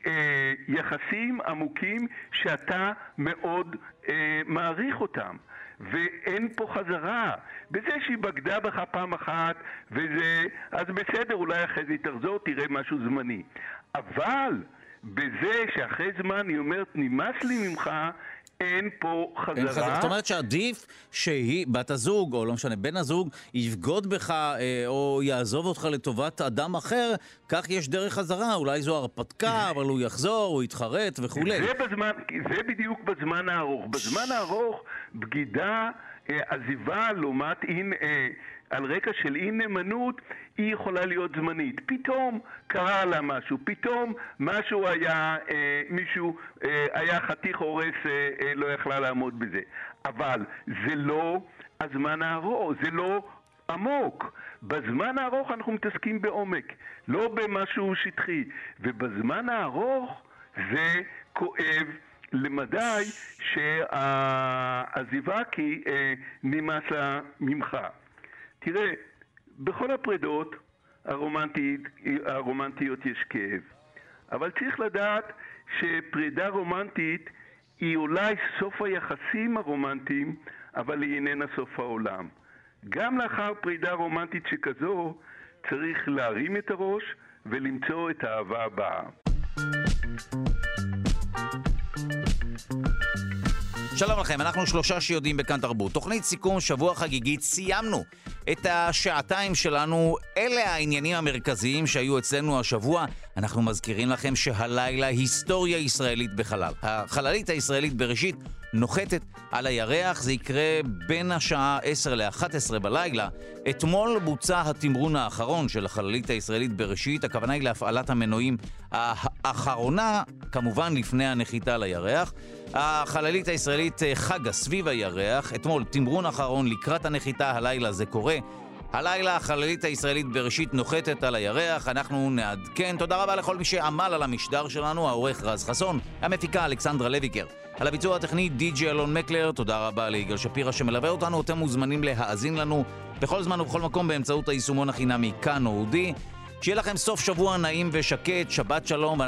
אה, יחסים עמוקים שאתה מאוד אה, מעריך אותם. ואין פה חזרה. בזה שהיא בגדה בך פעם אחת, וזה... אז בסדר, אולי אחרי זה היא תחזור, תראה משהו זמני. אבל בזה שאחרי זמן היא אומרת, נמאס לי ממך, אין פה חזרה. אין חזרה. זאת אומרת שעדיף שהיא, בת הזוג, או לא משנה, בן הזוג, יבגוד בך אה, או יעזוב אותך לטובת אדם אחר, כך יש דרך חזרה. אולי זו הרפתקה, אבל הוא יחזור, הוא יתחרט וכולי. זה, בזמן, זה בדיוק בזמן הארוך. בזמן הארוך, בגידה, אה, עזיבה לעומת אין... אה, על רקע של אי נאמנות, היא יכולה להיות זמנית. פתאום קרה לה משהו, פתאום משהו היה, אה, מישהו אה, היה חתיך הורס, אה, אה, לא יכלה לעמוד בזה. אבל זה לא הזמן הארוך, זה לא עמוק. בזמן הארוך אנחנו מתעסקים בעומק, לא במשהו שטחי. ובזמן הארוך זה כואב. למדי שהעזיבה כי אה, נמאס לה ממך. תראה, בכל הפרידות הרומנטית, הרומנטיות יש כאב, אבל צריך לדעת שפרידה רומנטית היא אולי סוף היחסים הרומנטיים, אבל היא איננה סוף העולם. גם לאחר פרידה רומנטית שכזו, צריך להרים את הראש ולמצוא את האהבה הבאה. שלום לכם, אנחנו שלושה שיודעים בכאן תרבות. תוכנית סיכום שבוע חגיגית, סיימנו את השעתיים שלנו. אלה העניינים המרכזיים שהיו אצלנו השבוע. אנחנו מזכירים לכם שהלילה היסטוריה ישראלית בחלל. החללית הישראלית בראשית נוחתת על הירח, זה יקרה בין השעה 10 ל-11 בלילה. אתמול בוצע התמרון האחרון של החללית הישראלית בראשית, הכוונה היא להפעלת המנועים האחרונה, כמובן לפני הנחיתה לירח. החללית הישראלית אה, חגה סביב הירח, אתמול תמרון אחרון לקראת הנחיתה, הלילה זה קורה. הלילה החללית הישראלית בראשית נוחתת על הירח, אנחנו נעדכן. תודה רבה לכל מי שעמל על המשדר שלנו, העורך רז חסון, המפיקה אלכסנדרה לויקר. על הביצוע הטכני די.ג'י אלון מקלר, תודה רבה ליגאל שפירא שמלווה אותנו, אתם מוזמנים להאזין לנו בכל זמן ובכל מקום באמצעות היישומון החינמי כאן אודי. שיהיה לכם סוף שבוע נעים ושקט, שבת שלום.